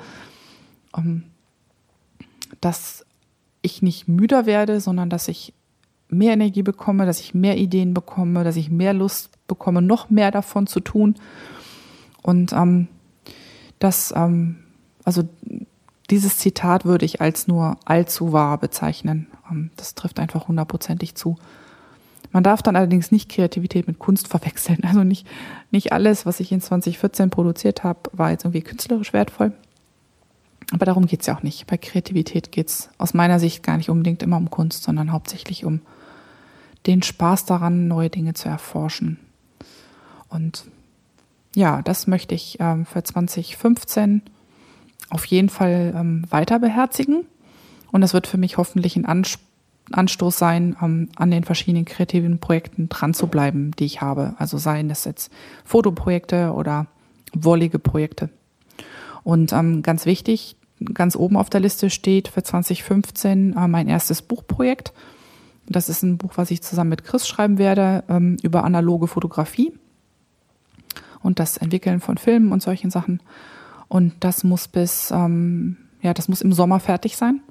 ähm, dass ich nicht müder werde, sondern dass ich mehr Energie bekomme, dass ich mehr Ideen bekomme, dass ich mehr Lust bekomme, noch mehr davon zu tun. Und ähm, das, ähm, also dieses Zitat würde ich als nur allzu wahr bezeichnen. Ähm, das trifft einfach hundertprozentig zu. Man darf dann allerdings nicht Kreativität mit Kunst verwechseln. Also nicht, nicht alles, was ich in 2014 produziert habe, war jetzt irgendwie künstlerisch wertvoll. Aber darum geht es ja auch nicht. Bei Kreativität geht es aus meiner Sicht gar nicht unbedingt immer um Kunst, sondern hauptsächlich um den Spaß daran, neue Dinge zu erforschen. Und ja, das möchte ich ähm, für 2015 auf jeden Fall ähm, weiter beherzigen. Und das wird für mich hoffentlich ein Anspruch Anstoß sein, ähm, an den verschiedenen kreativen Projekten dran zu bleiben, die ich habe. Also seien das jetzt Fotoprojekte oder wollige Projekte. Und ähm, ganz wichtig, ganz oben auf der Liste steht für 2015 äh, mein erstes Buchprojekt. Das ist ein Buch, was ich zusammen mit Chris schreiben werde ähm, über analoge Fotografie und das Entwickeln von Filmen und solchen Sachen. Und das muss bis, ähm, ja, das muss im Sommer fertig sein.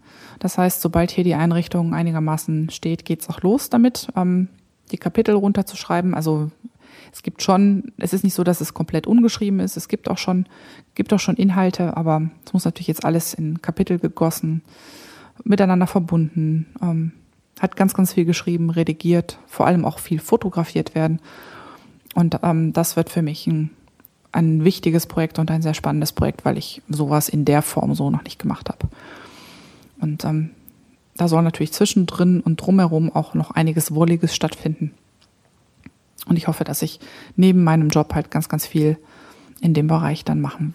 Das heißt, sobald hier die Einrichtung einigermaßen steht, geht's auch los damit, ähm, die Kapitel runterzuschreiben. Also es gibt schon, es ist nicht so, dass es komplett ungeschrieben ist. Es gibt auch schon, gibt auch schon Inhalte, aber es muss natürlich jetzt alles in Kapitel gegossen, miteinander verbunden. Ähm, hat ganz, ganz viel geschrieben, redigiert, vor allem auch viel fotografiert werden. Und ähm, das wird für mich ein, ein wichtiges Projekt und ein sehr spannendes Projekt, weil ich sowas in der Form so noch nicht gemacht habe. Und ähm, da soll natürlich zwischendrin und drumherum auch noch einiges Wohliges stattfinden. Und ich hoffe, dass ich neben meinem Job halt ganz, ganz viel in dem Bereich dann machen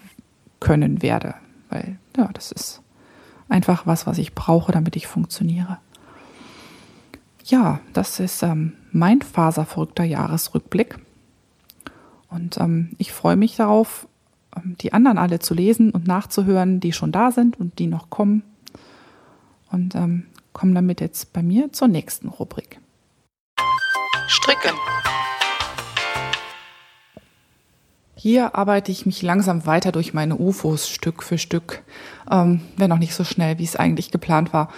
können werde. Weil, ja, das ist einfach was, was ich brauche, damit ich funktioniere. Ja, das ist ähm, mein faserverrückter Jahresrückblick. Und ähm, ich freue mich darauf, ähm, die anderen alle zu lesen und nachzuhören, die schon da sind und die noch kommen. Und ähm, komme damit jetzt bei mir zur nächsten Rubrik. Stricken. Hier arbeite ich mich langsam weiter durch meine UFOs Stück für Stück, ähm, wenn auch nicht so schnell, wie es eigentlich geplant war.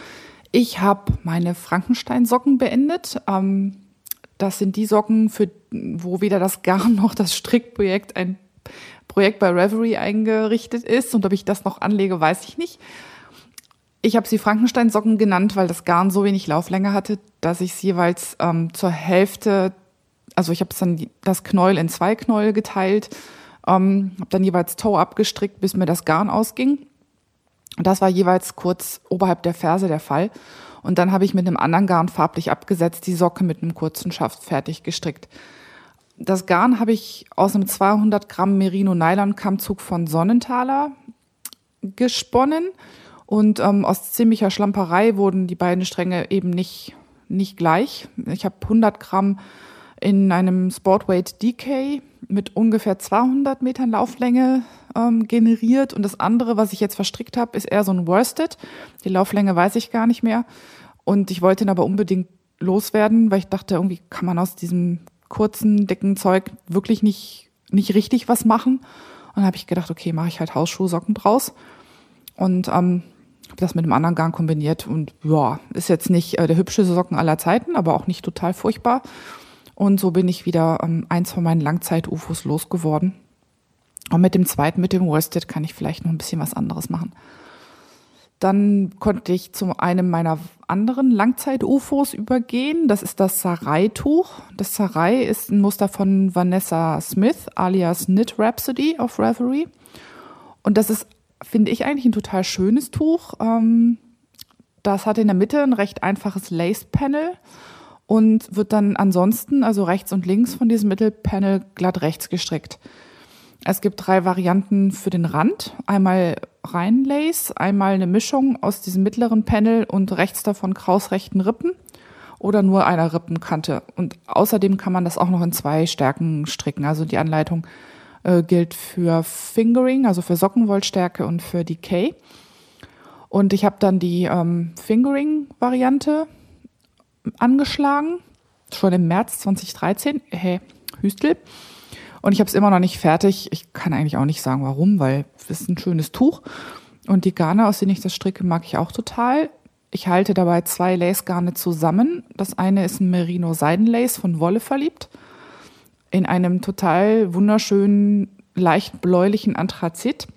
Ich habe meine Frankenstein-Socken beendet. Ähm, das sind die Socken, für, wo weder das Garn noch das Strickprojekt ein Projekt bei Reverie eingerichtet ist. Und ob ich das noch anlege, weiß ich nicht. Ich habe sie Frankenstein-Socken genannt, weil das Garn so wenig Lauflänge hatte, dass ich es jeweils ähm, zur Hälfte, also ich habe dann das Knäuel in zwei Knäuel geteilt ähm, habe dann jeweils Toe abgestrickt, bis mir das Garn ausging. Das war jeweils kurz oberhalb der Ferse der Fall. Und dann habe ich mit einem anderen Garn farblich abgesetzt, die Socke mit einem kurzen Schaft fertig gestrickt. Das Garn habe ich aus einem 200 Gramm Merino Nylon Kammzug von Sonnenthaler gesponnen. Und ähm, aus ziemlicher Schlamperei wurden die beiden Stränge eben nicht, nicht gleich. Ich habe 100 Gramm in einem Sportweight DK mit ungefähr 200 Metern Lauflänge ähm, generiert. Und das andere, was ich jetzt verstrickt habe, ist eher so ein Worsted. Die Lauflänge weiß ich gar nicht mehr. Und ich wollte ihn aber unbedingt loswerden, weil ich dachte, irgendwie kann man aus diesem kurzen, dicken Zeug wirklich nicht, nicht richtig was machen. Und dann habe ich gedacht, okay, mache ich halt Hausschuhsocken draus. Und ähm, habe das mit einem anderen Garn kombiniert. Und ja, ist jetzt nicht äh, der hübscheste Socken aller Zeiten, aber auch nicht total furchtbar. Und so bin ich wieder ähm, eins von meinen Langzeit-UFOs losgeworden. Und mit dem zweiten, mit dem Worsted, kann ich vielleicht noch ein bisschen was anderes machen. Dann konnte ich zu einem meiner anderen Langzeit-UFOs übergehen. Das ist das Sarai-Tuch. Das Sarai ist ein Muster von Vanessa Smith, alias Knit Rhapsody of Reverie. Und das ist, finde ich, eigentlich ein total schönes Tuch. Ähm, das hat in der Mitte ein recht einfaches Lace-Panel und wird dann ansonsten, also rechts und links von diesem Mittelpanel, glatt rechts gestrickt. Es gibt drei Varianten für den Rand. Einmal Reinlace, einmal eine Mischung aus diesem mittleren Panel und rechts davon krausrechten Rippen oder nur einer Rippenkante. Und außerdem kann man das auch noch in zwei Stärken stricken. Also die Anleitung äh, gilt für Fingering, also für Sockenwollstärke und für Decay. Und ich habe dann die ähm, Fingering-Variante angeschlagen, schon im März 2013. Hey, Hüstel. Und ich habe es immer noch nicht fertig. Ich kann eigentlich auch nicht sagen, warum, weil es ist ein schönes Tuch. Und die Garne, aus denen ich das stricke, mag ich auch total. Ich halte dabei zwei Lace-Garne zusammen. Das eine ist ein Merino Seidenlace von Wolle verliebt. In einem total wunderschönen, leicht bläulichen Anthrazit.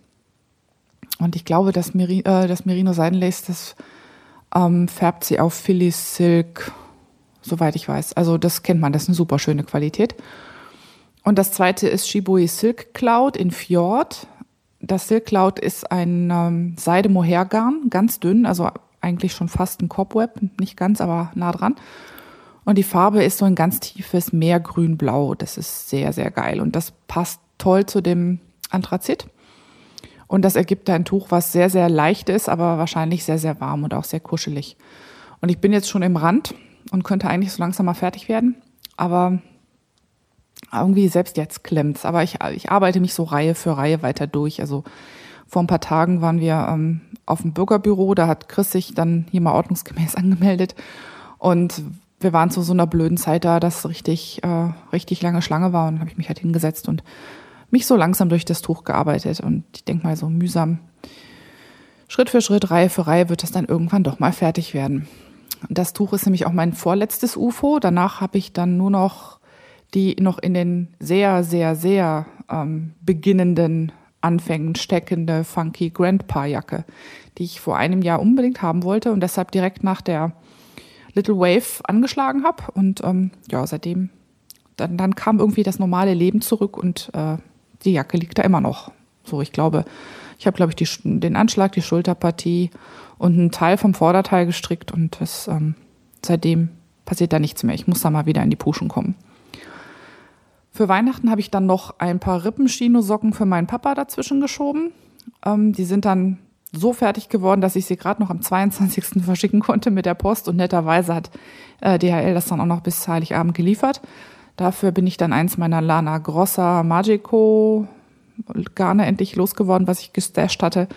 Und ich glaube, das, Meri äh, das Merino Seidenlace, das ähm, färbt sie auf Philly Silk, soweit ich weiß. Also das kennt man, das ist eine super schöne Qualität. Und das zweite ist Shibui Silk Cloud in Fjord. Das Silk Cloud ist ein ähm, Seide-Mohair-Garn, ganz dünn, also eigentlich schon fast ein Cobweb, nicht ganz, aber nah dran. Und die Farbe ist so ein ganz tiefes Meergrün-Blau. Das ist sehr, sehr geil. Und das passt toll zu dem Anthrazit. Und das ergibt ein Tuch, was sehr, sehr leicht ist, aber wahrscheinlich sehr, sehr warm und auch sehr kuschelig. Und ich bin jetzt schon im Rand und könnte eigentlich so langsam mal fertig werden. Aber irgendwie selbst jetzt klemmt's. Aber ich, ich arbeite mich so Reihe für Reihe weiter durch. Also vor ein paar Tagen waren wir ähm, auf dem Bürgerbüro, da hat Chris sich dann hier mal ordnungsgemäß *laughs* angemeldet. Und wir waren zu so einer blöden Zeit da, dass richtig, äh, richtig lange Schlange war. Und dann habe ich mich halt hingesetzt und mich so langsam durch das Tuch gearbeitet und ich denke mal so mühsam. Schritt für Schritt, Reihe für Reihe wird das dann irgendwann doch mal fertig werden. Das Tuch ist nämlich auch mein vorletztes UFO. Danach habe ich dann nur noch die noch in den sehr, sehr, sehr ähm, beginnenden Anfängen steckende funky Grandpa-Jacke, die ich vor einem Jahr unbedingt haben wollte und deshalb direkt nach der Little Wave angeschlagen habe. Und ähm, ja, seitdem, dann, dann kam irgendwie das normale Leben zurück und äh, die Jacke liegt da immer noch. So, ich glaube, ich habe, glaube ich, die, den Anschlag, die Schulterpartie und einen Teil vom Vorderteil gestrickt und das ähm, seitdem passiert da nichts mehr. Ich muss da mal wieder in die Puschen kommen. Für Weihnachten habe ich dann noch ein paar Rippenschino-Socken für meinen Papa dazwischen geschoben. Ähm, die sind dann so fertig geworden, dass ich sie gerade noch am 22. *laughs* verschicken konnte mit der Post und netterweise hat äh, DHL das dann auch noch bis Heiligabend geliefert. Dafür bin ich dann eins meiner Lana Grossa Magico Garne endlich losgeworden, was ich gestasht hatte.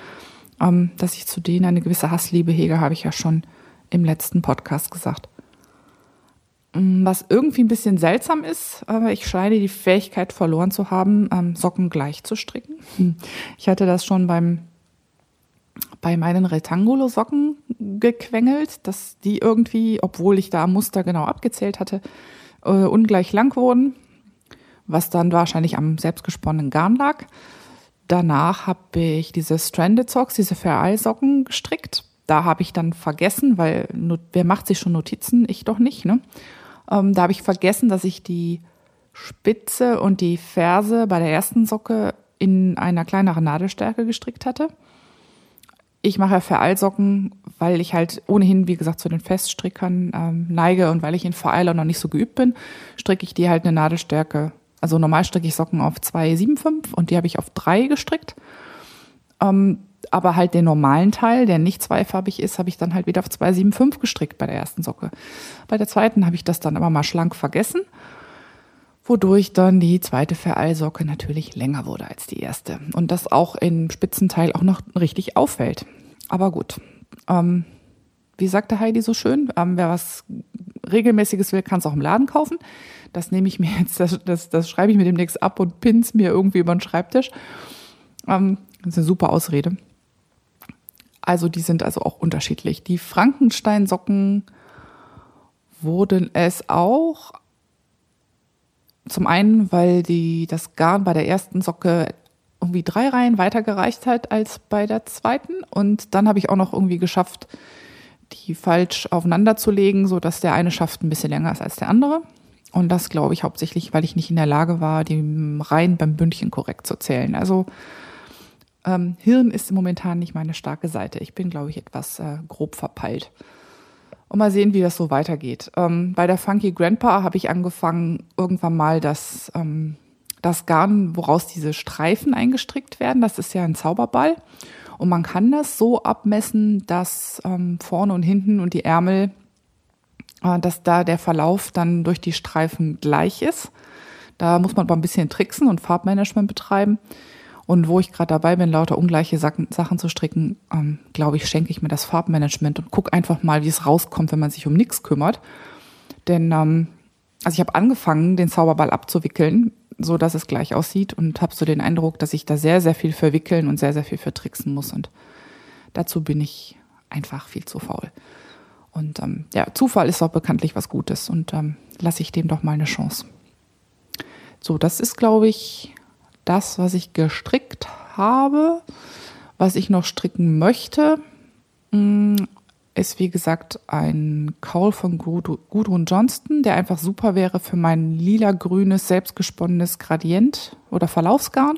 Ähm, dass ich zu denen eine gewisse Hassliebe hege, habe ich ja schon im letzten Podcast gesagt. Mm, was irgendwie ein bisschen seltsam ist, aber ich scheine die Fähigkeit verloren zu haben, ähm, Socken gleich zu stricken. *laughs* Ich hatte das schon beim bei meinen Retangulo-Socken gequengelt, dass die irgendwie, obwohl ich da Muster genau abgezählt hatte, äh, ungleich lang wurden, was dann wahrscheinlich am selbstgesponnenen Garn lag. Danach habe ich diese Stranded Socks, diese Fair gestrickt. Da habe ich dann vergessen, weil wer macht sich schon Notizen? Ich doch nicht. Ne? Ähm, da habe ich vergessen, dass ich die Spitze und die Ferse bei der ersten Socke in einer kleineren Nadelstärke gestrickt hatte. Ich mache ja Vereilsocken, weil ich halt ohnehin, wie gesagt, zu den Feststrickern ähm, neige und weil ich in Vereiler noch nicht so geübt bin, stricke ich die halt eine Nadelstärke. Also normal stricke ich Socken auf 2,75 und die habe ich auf 3 gestrickt. Ähm, aber halt den normalen Teil, der nicht zweifarbig ist, habe ich dann halt wieder auf 2,75 gestrickt bei der ersten Socke. Bei der zweiten habe ich das dann aber mal schlank vergessen wodurch dann die zweite Vereilsocke natürlich länger wurde als die erste. Und das auch im Spitzenteil auch noch richtig auffällt. Aber gut. Ähm, wie sagte Heidi so schön, ähm, wer was Regelmäßiges will, kann es auch im Laden kaufen. Das nehme ich mir jetzt, das, das, das schreibe ich mir demnächst ab und pins mir irgendwie über den Schreibtisch. Ähm, das ist eine super Ausrede. Also die sind also auch unterschiedlich. Die Frankenstein-Socken wurden es auch, zum einen, weil die, das Garn bei der ersten Socke irgendwie drei Reihen weitergereicht hat als bei der zweiten. Und dann habe ich auch noch irgendwie geschafft, die falsch aufeinander zu legen, so dass der eine Schaft ein bisschen länger ist als der andere. Und das glaube ich hauptsächlich, weil ich nicht in der Lage war, die Reihen beim Bündchen korrekt zu zählen. Also ähm, Hirn ist momentan nicht meine starke Seite. Ich bin, glaube ich, etwas äh, grob verpeilt und mal sehen, wie das so weitergeht. Ähm, bei der Funky Grandpa habe ich angefangen, irgendwann mal das, ähm, das Garn, woraus diese Streifen eingestrickt werden. Das ist ja ein Zauberball. Und man kann das so abmessen, dass ähm, vorne und hinten und die Ärmel, dass da der Verlauf dann durch die Streifen gleich ist. Da muss man aber ein bisschen tricksen und Farbmanagement betreiben. Und wo ich gerade dabei bin, lauter ungleiche Sachen zu stricken, ähm, glaube ich, schenke ich mir das Farbmanagement und gucke einfach mal, wie es rauskommt, wenn man sich um nichts kümmert. Denn ähm, also ich habe angefangen, den Zauberball abzuwickeln, so dass es gleich aussieht und habe so den Eindruck, dass ich da sehr, sehr viel verwickeln und sehr, sehr viel vertricksen muss. Und dazu bin ich einfach viel zu faul. Und ähm, ja, Zufall ist auch bekanntlich was Gutes und ähm, lasse ich dem doch mal eine Chance. So, das ist, glaube ich, das, was ich gestrickt habe. Was ich noch stricken möchte, mm, ist wie gesagt ein Kaul von Gudrun Johnston, der einfach super wäre für mein lila-grünes, selbstgesponnenes Gradient oder Verlaufsgarn.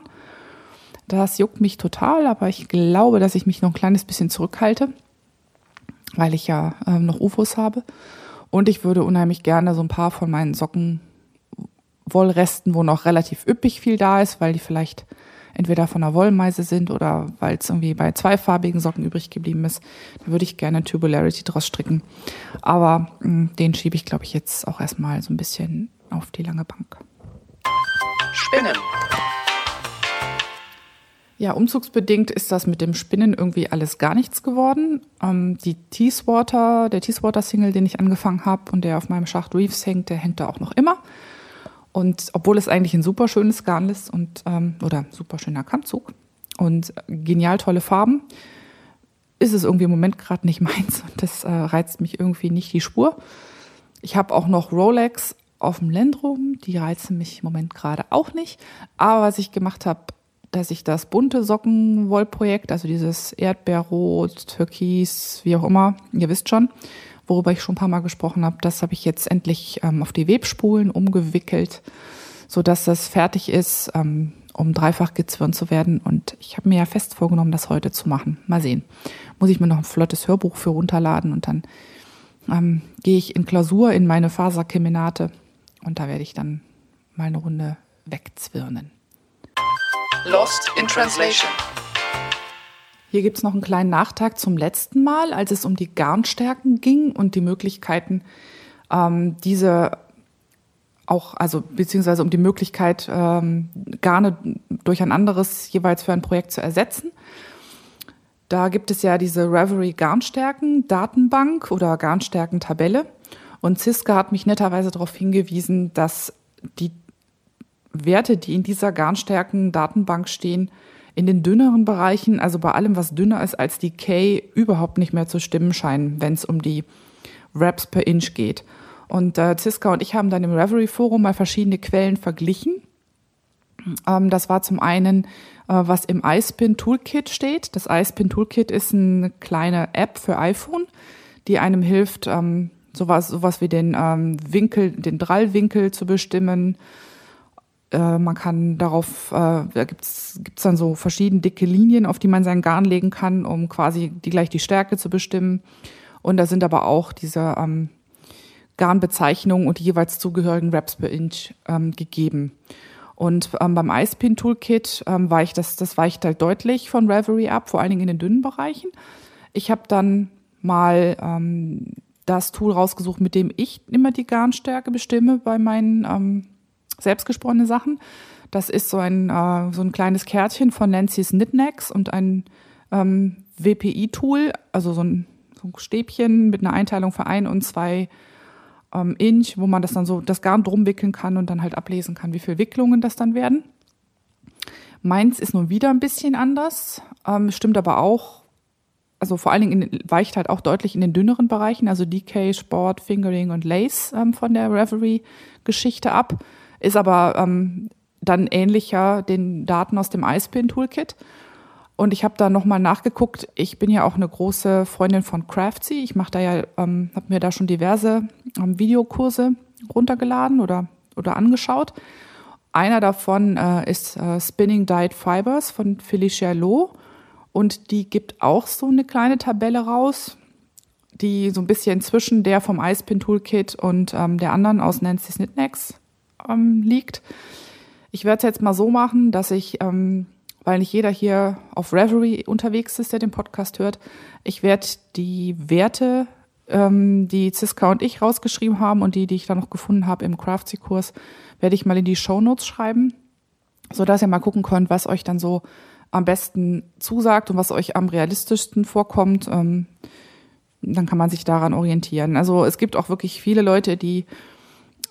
Das juckt mich total, aber ich glaube, dass ich mich noch ein kleines bisschen zurückhalte, weil ich ja äh, noch UFOs habe. Und ich würde unheimlich gerne so ein paar von meinen Socken Wollresten, wo noch relativ üppig viel da ist, weil die vielleicht entweder von einer Wollmeise sind oder weil es irgendwie bei zweifarbigen Socken übrig geblieben ist. Da würde ich gerne Tubularity draus stricken. Aber mh, hm, den schiebe ich, glaube ich, jetzt auch erstmal so ein bisschen auf die lange Bank. Spinnen. Ja, umzugsbedingt ist das mit dem Spinnen irgendwie alles gar nichts geworden. Ähm, die Teeswater, der Teeswater-Single, den ich angefangen habe und der auf meinem Schacht Reeves hängt, der hängt da auch noch immer. Und obwohl es eigentlich ein super schönes Garn ist und ähm, oder super schöner Kammzug und genial tolle Farben, ist es irgendwie im Moment gerade nicht *laughs* meins und das äh, reizt mich irgendwie nicht die Spur. Ich habe auch noch Rolex auf dem Lendrum, die reizen mich im Moment gerade auch nicht. Aber was ich gemacht habe, dass ich das bunte Sockenwollprojekt, also dieses Erdbeerrot, Türkis, wie auch immer, ihr wisst schon, worüber ich schon ein paar Mal gesprochen habe, das habe ich jetzt endlich ähm, auf die Webspulen umgewickelt, so dass das fertig ist, ähm, um dreifach gezwirnt zu werden. Und ich habe mir ja fest vorgenommen, das heute zu machen. Mal sehen. Muss ich mir noch ein flottes Hörbuch für runterladen und dann ähm, gehe ich in Klausur in meine Faserkeminate und da werde ich dann mal eine Runde wegzwirnen. Lost in Translation. Hier gibt es noch einen kleinen Nachtrag zum letzten Mal, als es um die Garnstärken ging und die Möglichkeiten, ähm, diese auch, also beziehungsweise um die Möglichkeit, ähm, Garne durch ein anderes jeweils für ein Projekt zu ersetzen. Da gibt es ja diese Reverie Garnstärken Datenbank oder Garnstärken Tabelle. Und Ziska hat mich netterweise darauf hingewiesen, dass die Werte, die in dieser Garnstärken Datenbank stehen, in den dünneren Bereichen, also bei allem, was dünner ist als die K, überhaupt nicht mehr zu stimmen scheinen, wenn es um die Raps per Inch geht. Und äh, Ziska und ich haben dann im Reverie Forum mal verschiedene Quellen verglichen. Ähm, das war zum einen, äh, was im iSpin Toolkit steht. Das iSpin Toolkit ist eine kleine App für iPhone, die einem hilft, ähm, sowas, sowas wie den ähm, Winkel, den Drallwinkel zu bestimmen, äh, man kann darauf, äh, da gibt's gibt's dann so verschiedene dicke Linien, auf die man seinen Garn legen kann, um quasi die gleich die Stärke zu bestimmen. Und da sind aber auch diese ähm, Garnbezeichnungen und die jeweils zugehörigen Wraps per Inch ähm, gegeben. Und ähm, beim Icepin Toolkit ähm, weicht das, das weicht halt deutlich von Reverie ab, vor allen Dingen in den dünnen Bereichen. Ich habe dann mal ähm, das Tool rausgesucht, mit dem ich immer die Garnstärke bestimme bei meinen ähm, selbstgesprochene Sachen. Das ist so ein, äh, so ein kleines Kärtchen von Nancy's Knitnacks und ein ähm, WPI-Tool, also so ein, so ein Stäbchen mit einer Einteilung für ein und zwei ähm, Inch, wo man das dann so das Garn drum wickeln kann und dann halt ablesen kann, wie viele Wicklungen das dann werden. Meins ist nun wieder ein bisschen anders, ähm, stimmt aber auch, also vor allen Dingen in, weicht halt auch deutlich in den dünneren Bereichen, also DK, Sport, Fingering und Lace ähm, von der Reverie-Geschichte ab ist aber ähm, dann ähnlicher den Daten aus dem iSpin Toolkit. Und ich habe da nochmal nachgeguckt. Ich bin ja auch eine große Freundin von Craftsy. Ich mache da ja, ähm, habe mir da schon diverse ähm, Videokurse runtergeladen oder, oder angeschaut. Einer davon äh, ist äh, Spinning Dyed Fibers von Felicia Loh. Und die gibt auch so eine kleine Tabelle raus, die so ein bisschen zwischen der vom iSpin Toolkit und ähm, der anderen aus Nancy's Knitnacks ähm, liegt. Ich werde es jetzt mal so machen, dass ich, ähm, weil nicht jeder hier auf Reverie unterwegs ist, der den Podcast hört, ich werde die Werte, ähm, die Ziska und ich rausgeschrieben haben und die, die ich dann noch gefunden habe im Craftsy-Kurs, werde ich mal in die Show Notes schreiben, sodass ihr mal gucken könnt, was euch dann so am besten zusagt und was euch am realistischsten vorkommt. Ähm, dann kann man sich daran orientieren. Also es gibt auch wirklich viele Leute, die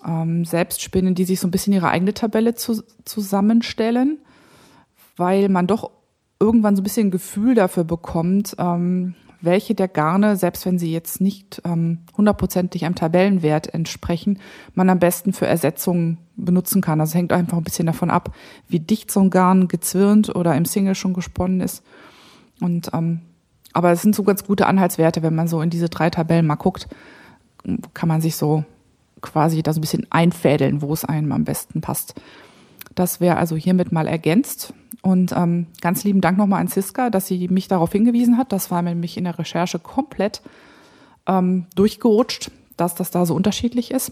ähm, Selbstspinnen, die sich so ein bisschen ihre eigene Tabelle zu, zusammenstellen, weil man doch irgendwann so ein bisschen ein Gefühl dafür bekommt, ähm, welche der Garne, selbst wenn sie jetzt nicht ähm, hundertprozentig einem Tabellenwert entsprechen, man am besten für Ersetzungen benutzen kann. Also hängt einfach ein bisschen davon ab, wie dicht so ein Garn gezwirnt oder im Single schon gesponnen ist. Und ähm, aber es sind so ganz gute Anhaltswerte, wenn man so in diese drei Tabellen mal guckt, kann man sich so quasi da so ein bisschen einfädeln, wo es einem am besten passt. Das wäre also hiermit mal ergänzt. Und ähm, ganz lieben Dank nochmal an Siska, dass sie mich darauf hingewiesen hat. Das war nämlich in der Recherche komplett ähm, durchgerutscht, dass das da so unterschiedlich ist.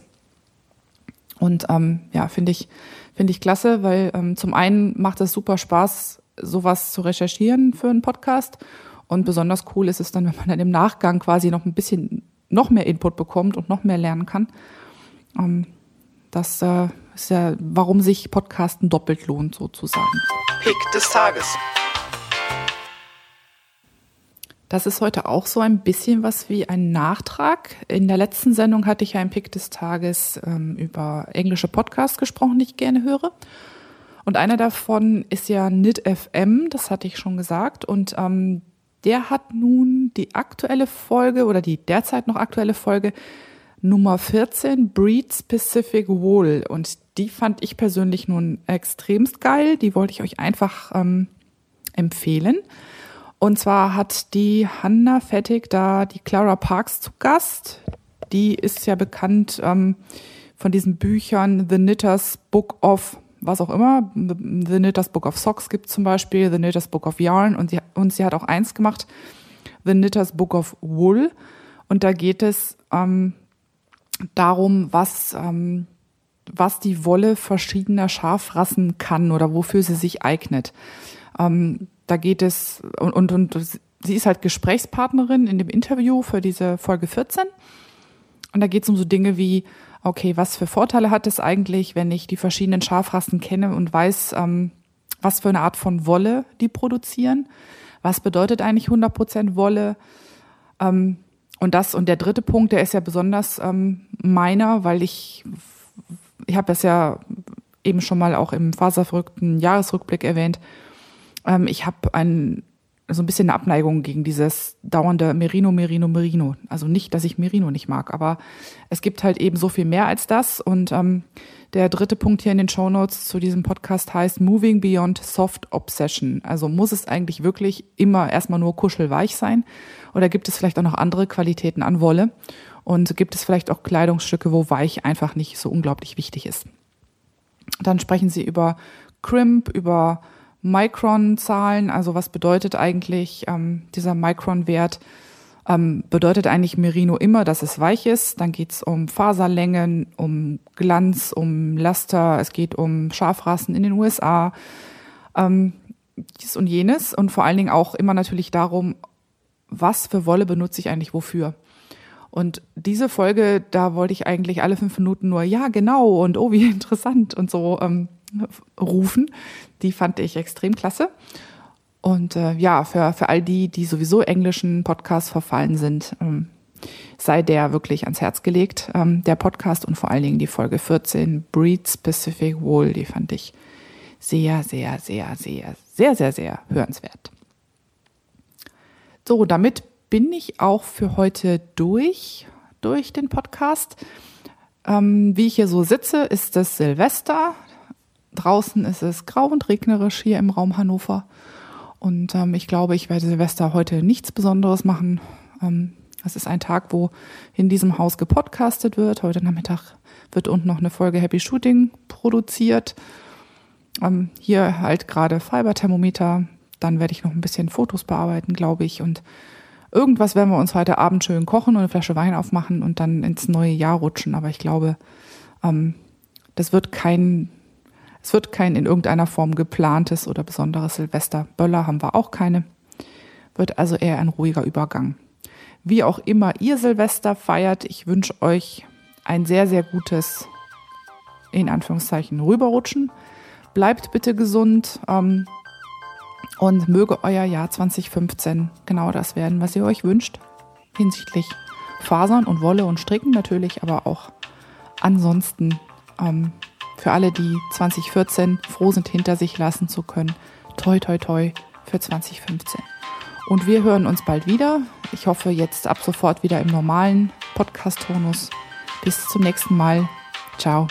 Und ähm, ja, finde ich, finde ich klasse, weil ähm, zum einen macht es super Spaß, sowas zu recherchieren für einen Podcast. Und besonders cool ist es dann, wenn man dann im Nachgang quasi noch ein bisschen noch mehr Input bekommt und noch mehr lernen kann. Ähm, das äh, ist ja, warum sich Podcasten doppelt lohnt, sozusagen. Pick des Tages. Das ist heute auch so ein bisschen was wie ein Nachtrag. In der letzten Sendung hatte ich ja im Pick des Tages ähm, über englische Podcasts gesprochen, die ich gerne höre. Und einer davon ist ja Knit FM, das hatte ich schon gesagt. Und ähm, der hat nun die aktuelle Folge oder die derzeit noch aktuelle Folge Nummer 14, Breed Specific Wool. Und die fand ich persönlich nun extremst geil. Die wollte ich euch einfach ähm, empfehlen. Und zwar hat die Hanna Fettig da die Clara Parks zu Gast. Die ist ja bekannt ähm, von diesen Büchern The Knitters Book of was auch immer. The Knitters Book of Socks gibt zum Beispiel, The Knitters Book of Yarn und sie, und sie hat auch eins gemacht, The Knitters Book of Wool. Und da geht es ähm, darum, was, ähm, was die Wolle verschiedener Schafrassen kann oder wofür sie sich eignet. Ähm, da geht es, und, und, und sie ist halt Gesprächspartnerin in dem Interview für diese Folge 14. Und da geht es um so Dinge wie, okay, was für Vorteile hat es eigentlich, wenn ich die verschiedenen Schafrassen kenne und weiß, ähm, was für eine Art von Wolle die produzieren? Was bedeutet eigentlich 100% Wolle? Ähm, und das und der dritte Punkt, der ist ja besonders ähm, meiner, weil ich ich habe das ja eben schon mal auch im faserverrückten Jahresrückblick erwähnt. Ähm, ich habe ein so ein bisschen eine Abneigung gegen dieses dauernde Merino, Merino, Merino. Also nicht, dass ich Merino nicht mag, aber es gibt halt eben so viel mehr als das. Und ähm, der dritte Punkt hier in den Show Notes zu diesem Podcast heißt Moving Beyond Soft Obsession. Also muss es eigentlich wirklich immer erstmal nur kuschelweich sein? Oder gibt es vielleicht auch noch andere Qualitäten an Wolle? Und gibt es vielleicht auch Kleidungsstücke, wo weich einfach nicht so unglaublich wichtig ist? Dann sprechen sie über Crimp, über Micron-Zahlen, also was bedeutet eigentlich ähm, dieser Micron-Wert? Ähm, bedeutet eigentlich Merino immer, dass es weich ist. Dann geht's um Faserlängen, um Glanz, um Laster, es geht um Schafrassen in den USA, ähm, dies und jenes und vor allen Dingen auch immer natürlich darum, was für Wolle benutze ich eigentlich wofür. Und diese Folge, da wollte ich eigentlich alle fünf Minuten nur, ja, genau, und oh, wie *laughs* interessant und so ähm, rufen. Die fand ich extrem klasse. Und äh, ja, für, für all die, die sowieso englischen Podcasts verfallen sind, ähm, sei der wirklich ans Herz gelegt, ähm, der Podcast und vor allen Dingen die Folge 14, Breed Specific Wool, die fand ich sehr, sehr, sehr, sehr, sehr, sehr, sehr hörenswert. So, damit bin ich auch für heute durch, durch den Podcast. Ähm, wie ich hier so sitze, ist es Silvester. Draußen ist es grau und regnerisch hier im Raum Hannover. Und ähm, ich glaube, ich werde Silvester heute nichts Besonderes machen. Ähm, es ist ein Tag, wo in diesem Haus gepodcastet wird. Heute Nachmittag wird unten noch eine Folge Happy Shooting produziert. Ähm, hier halt gerade Fiberthermometer. Dann werde ich noch ein bisschen Fotos bearbeiten, glaube ich. Und irgendwas werden wir uns heute Abend schön kochen und eine Flasche Wein aufmachen und dann ins neue Jahr rutschen. Aber ich glaube, ähm, das wird kein es wird kein in irgendeiner Form geplantes oder besonderes Silvester. Böller haben wir auch keine. Wird also eher ein ruhiger Übergang. Wie auch immer ihr Silvester feiert, ich wünsche euch ein sehr, sehr gutes, in Anführungszeichen, rüberrutschen. Bleibt bitte gesund ähm, und möge euer Jahr 2015 genau das werden, was ihr euch wünscht. Hinsichtlich Fasern und Wolle und Stricken natürlich, aber auch ansonsten ähm, für alle, die 2014 froh sind, hinter sich lassen zu können. Toi, toi, toi für 2015. Und wir hören uns bald wieder. Ich hoffe jetzt ab sofort wieder im normalen Podcast-Tonus. Bis zum nächsten Mal. Ciao.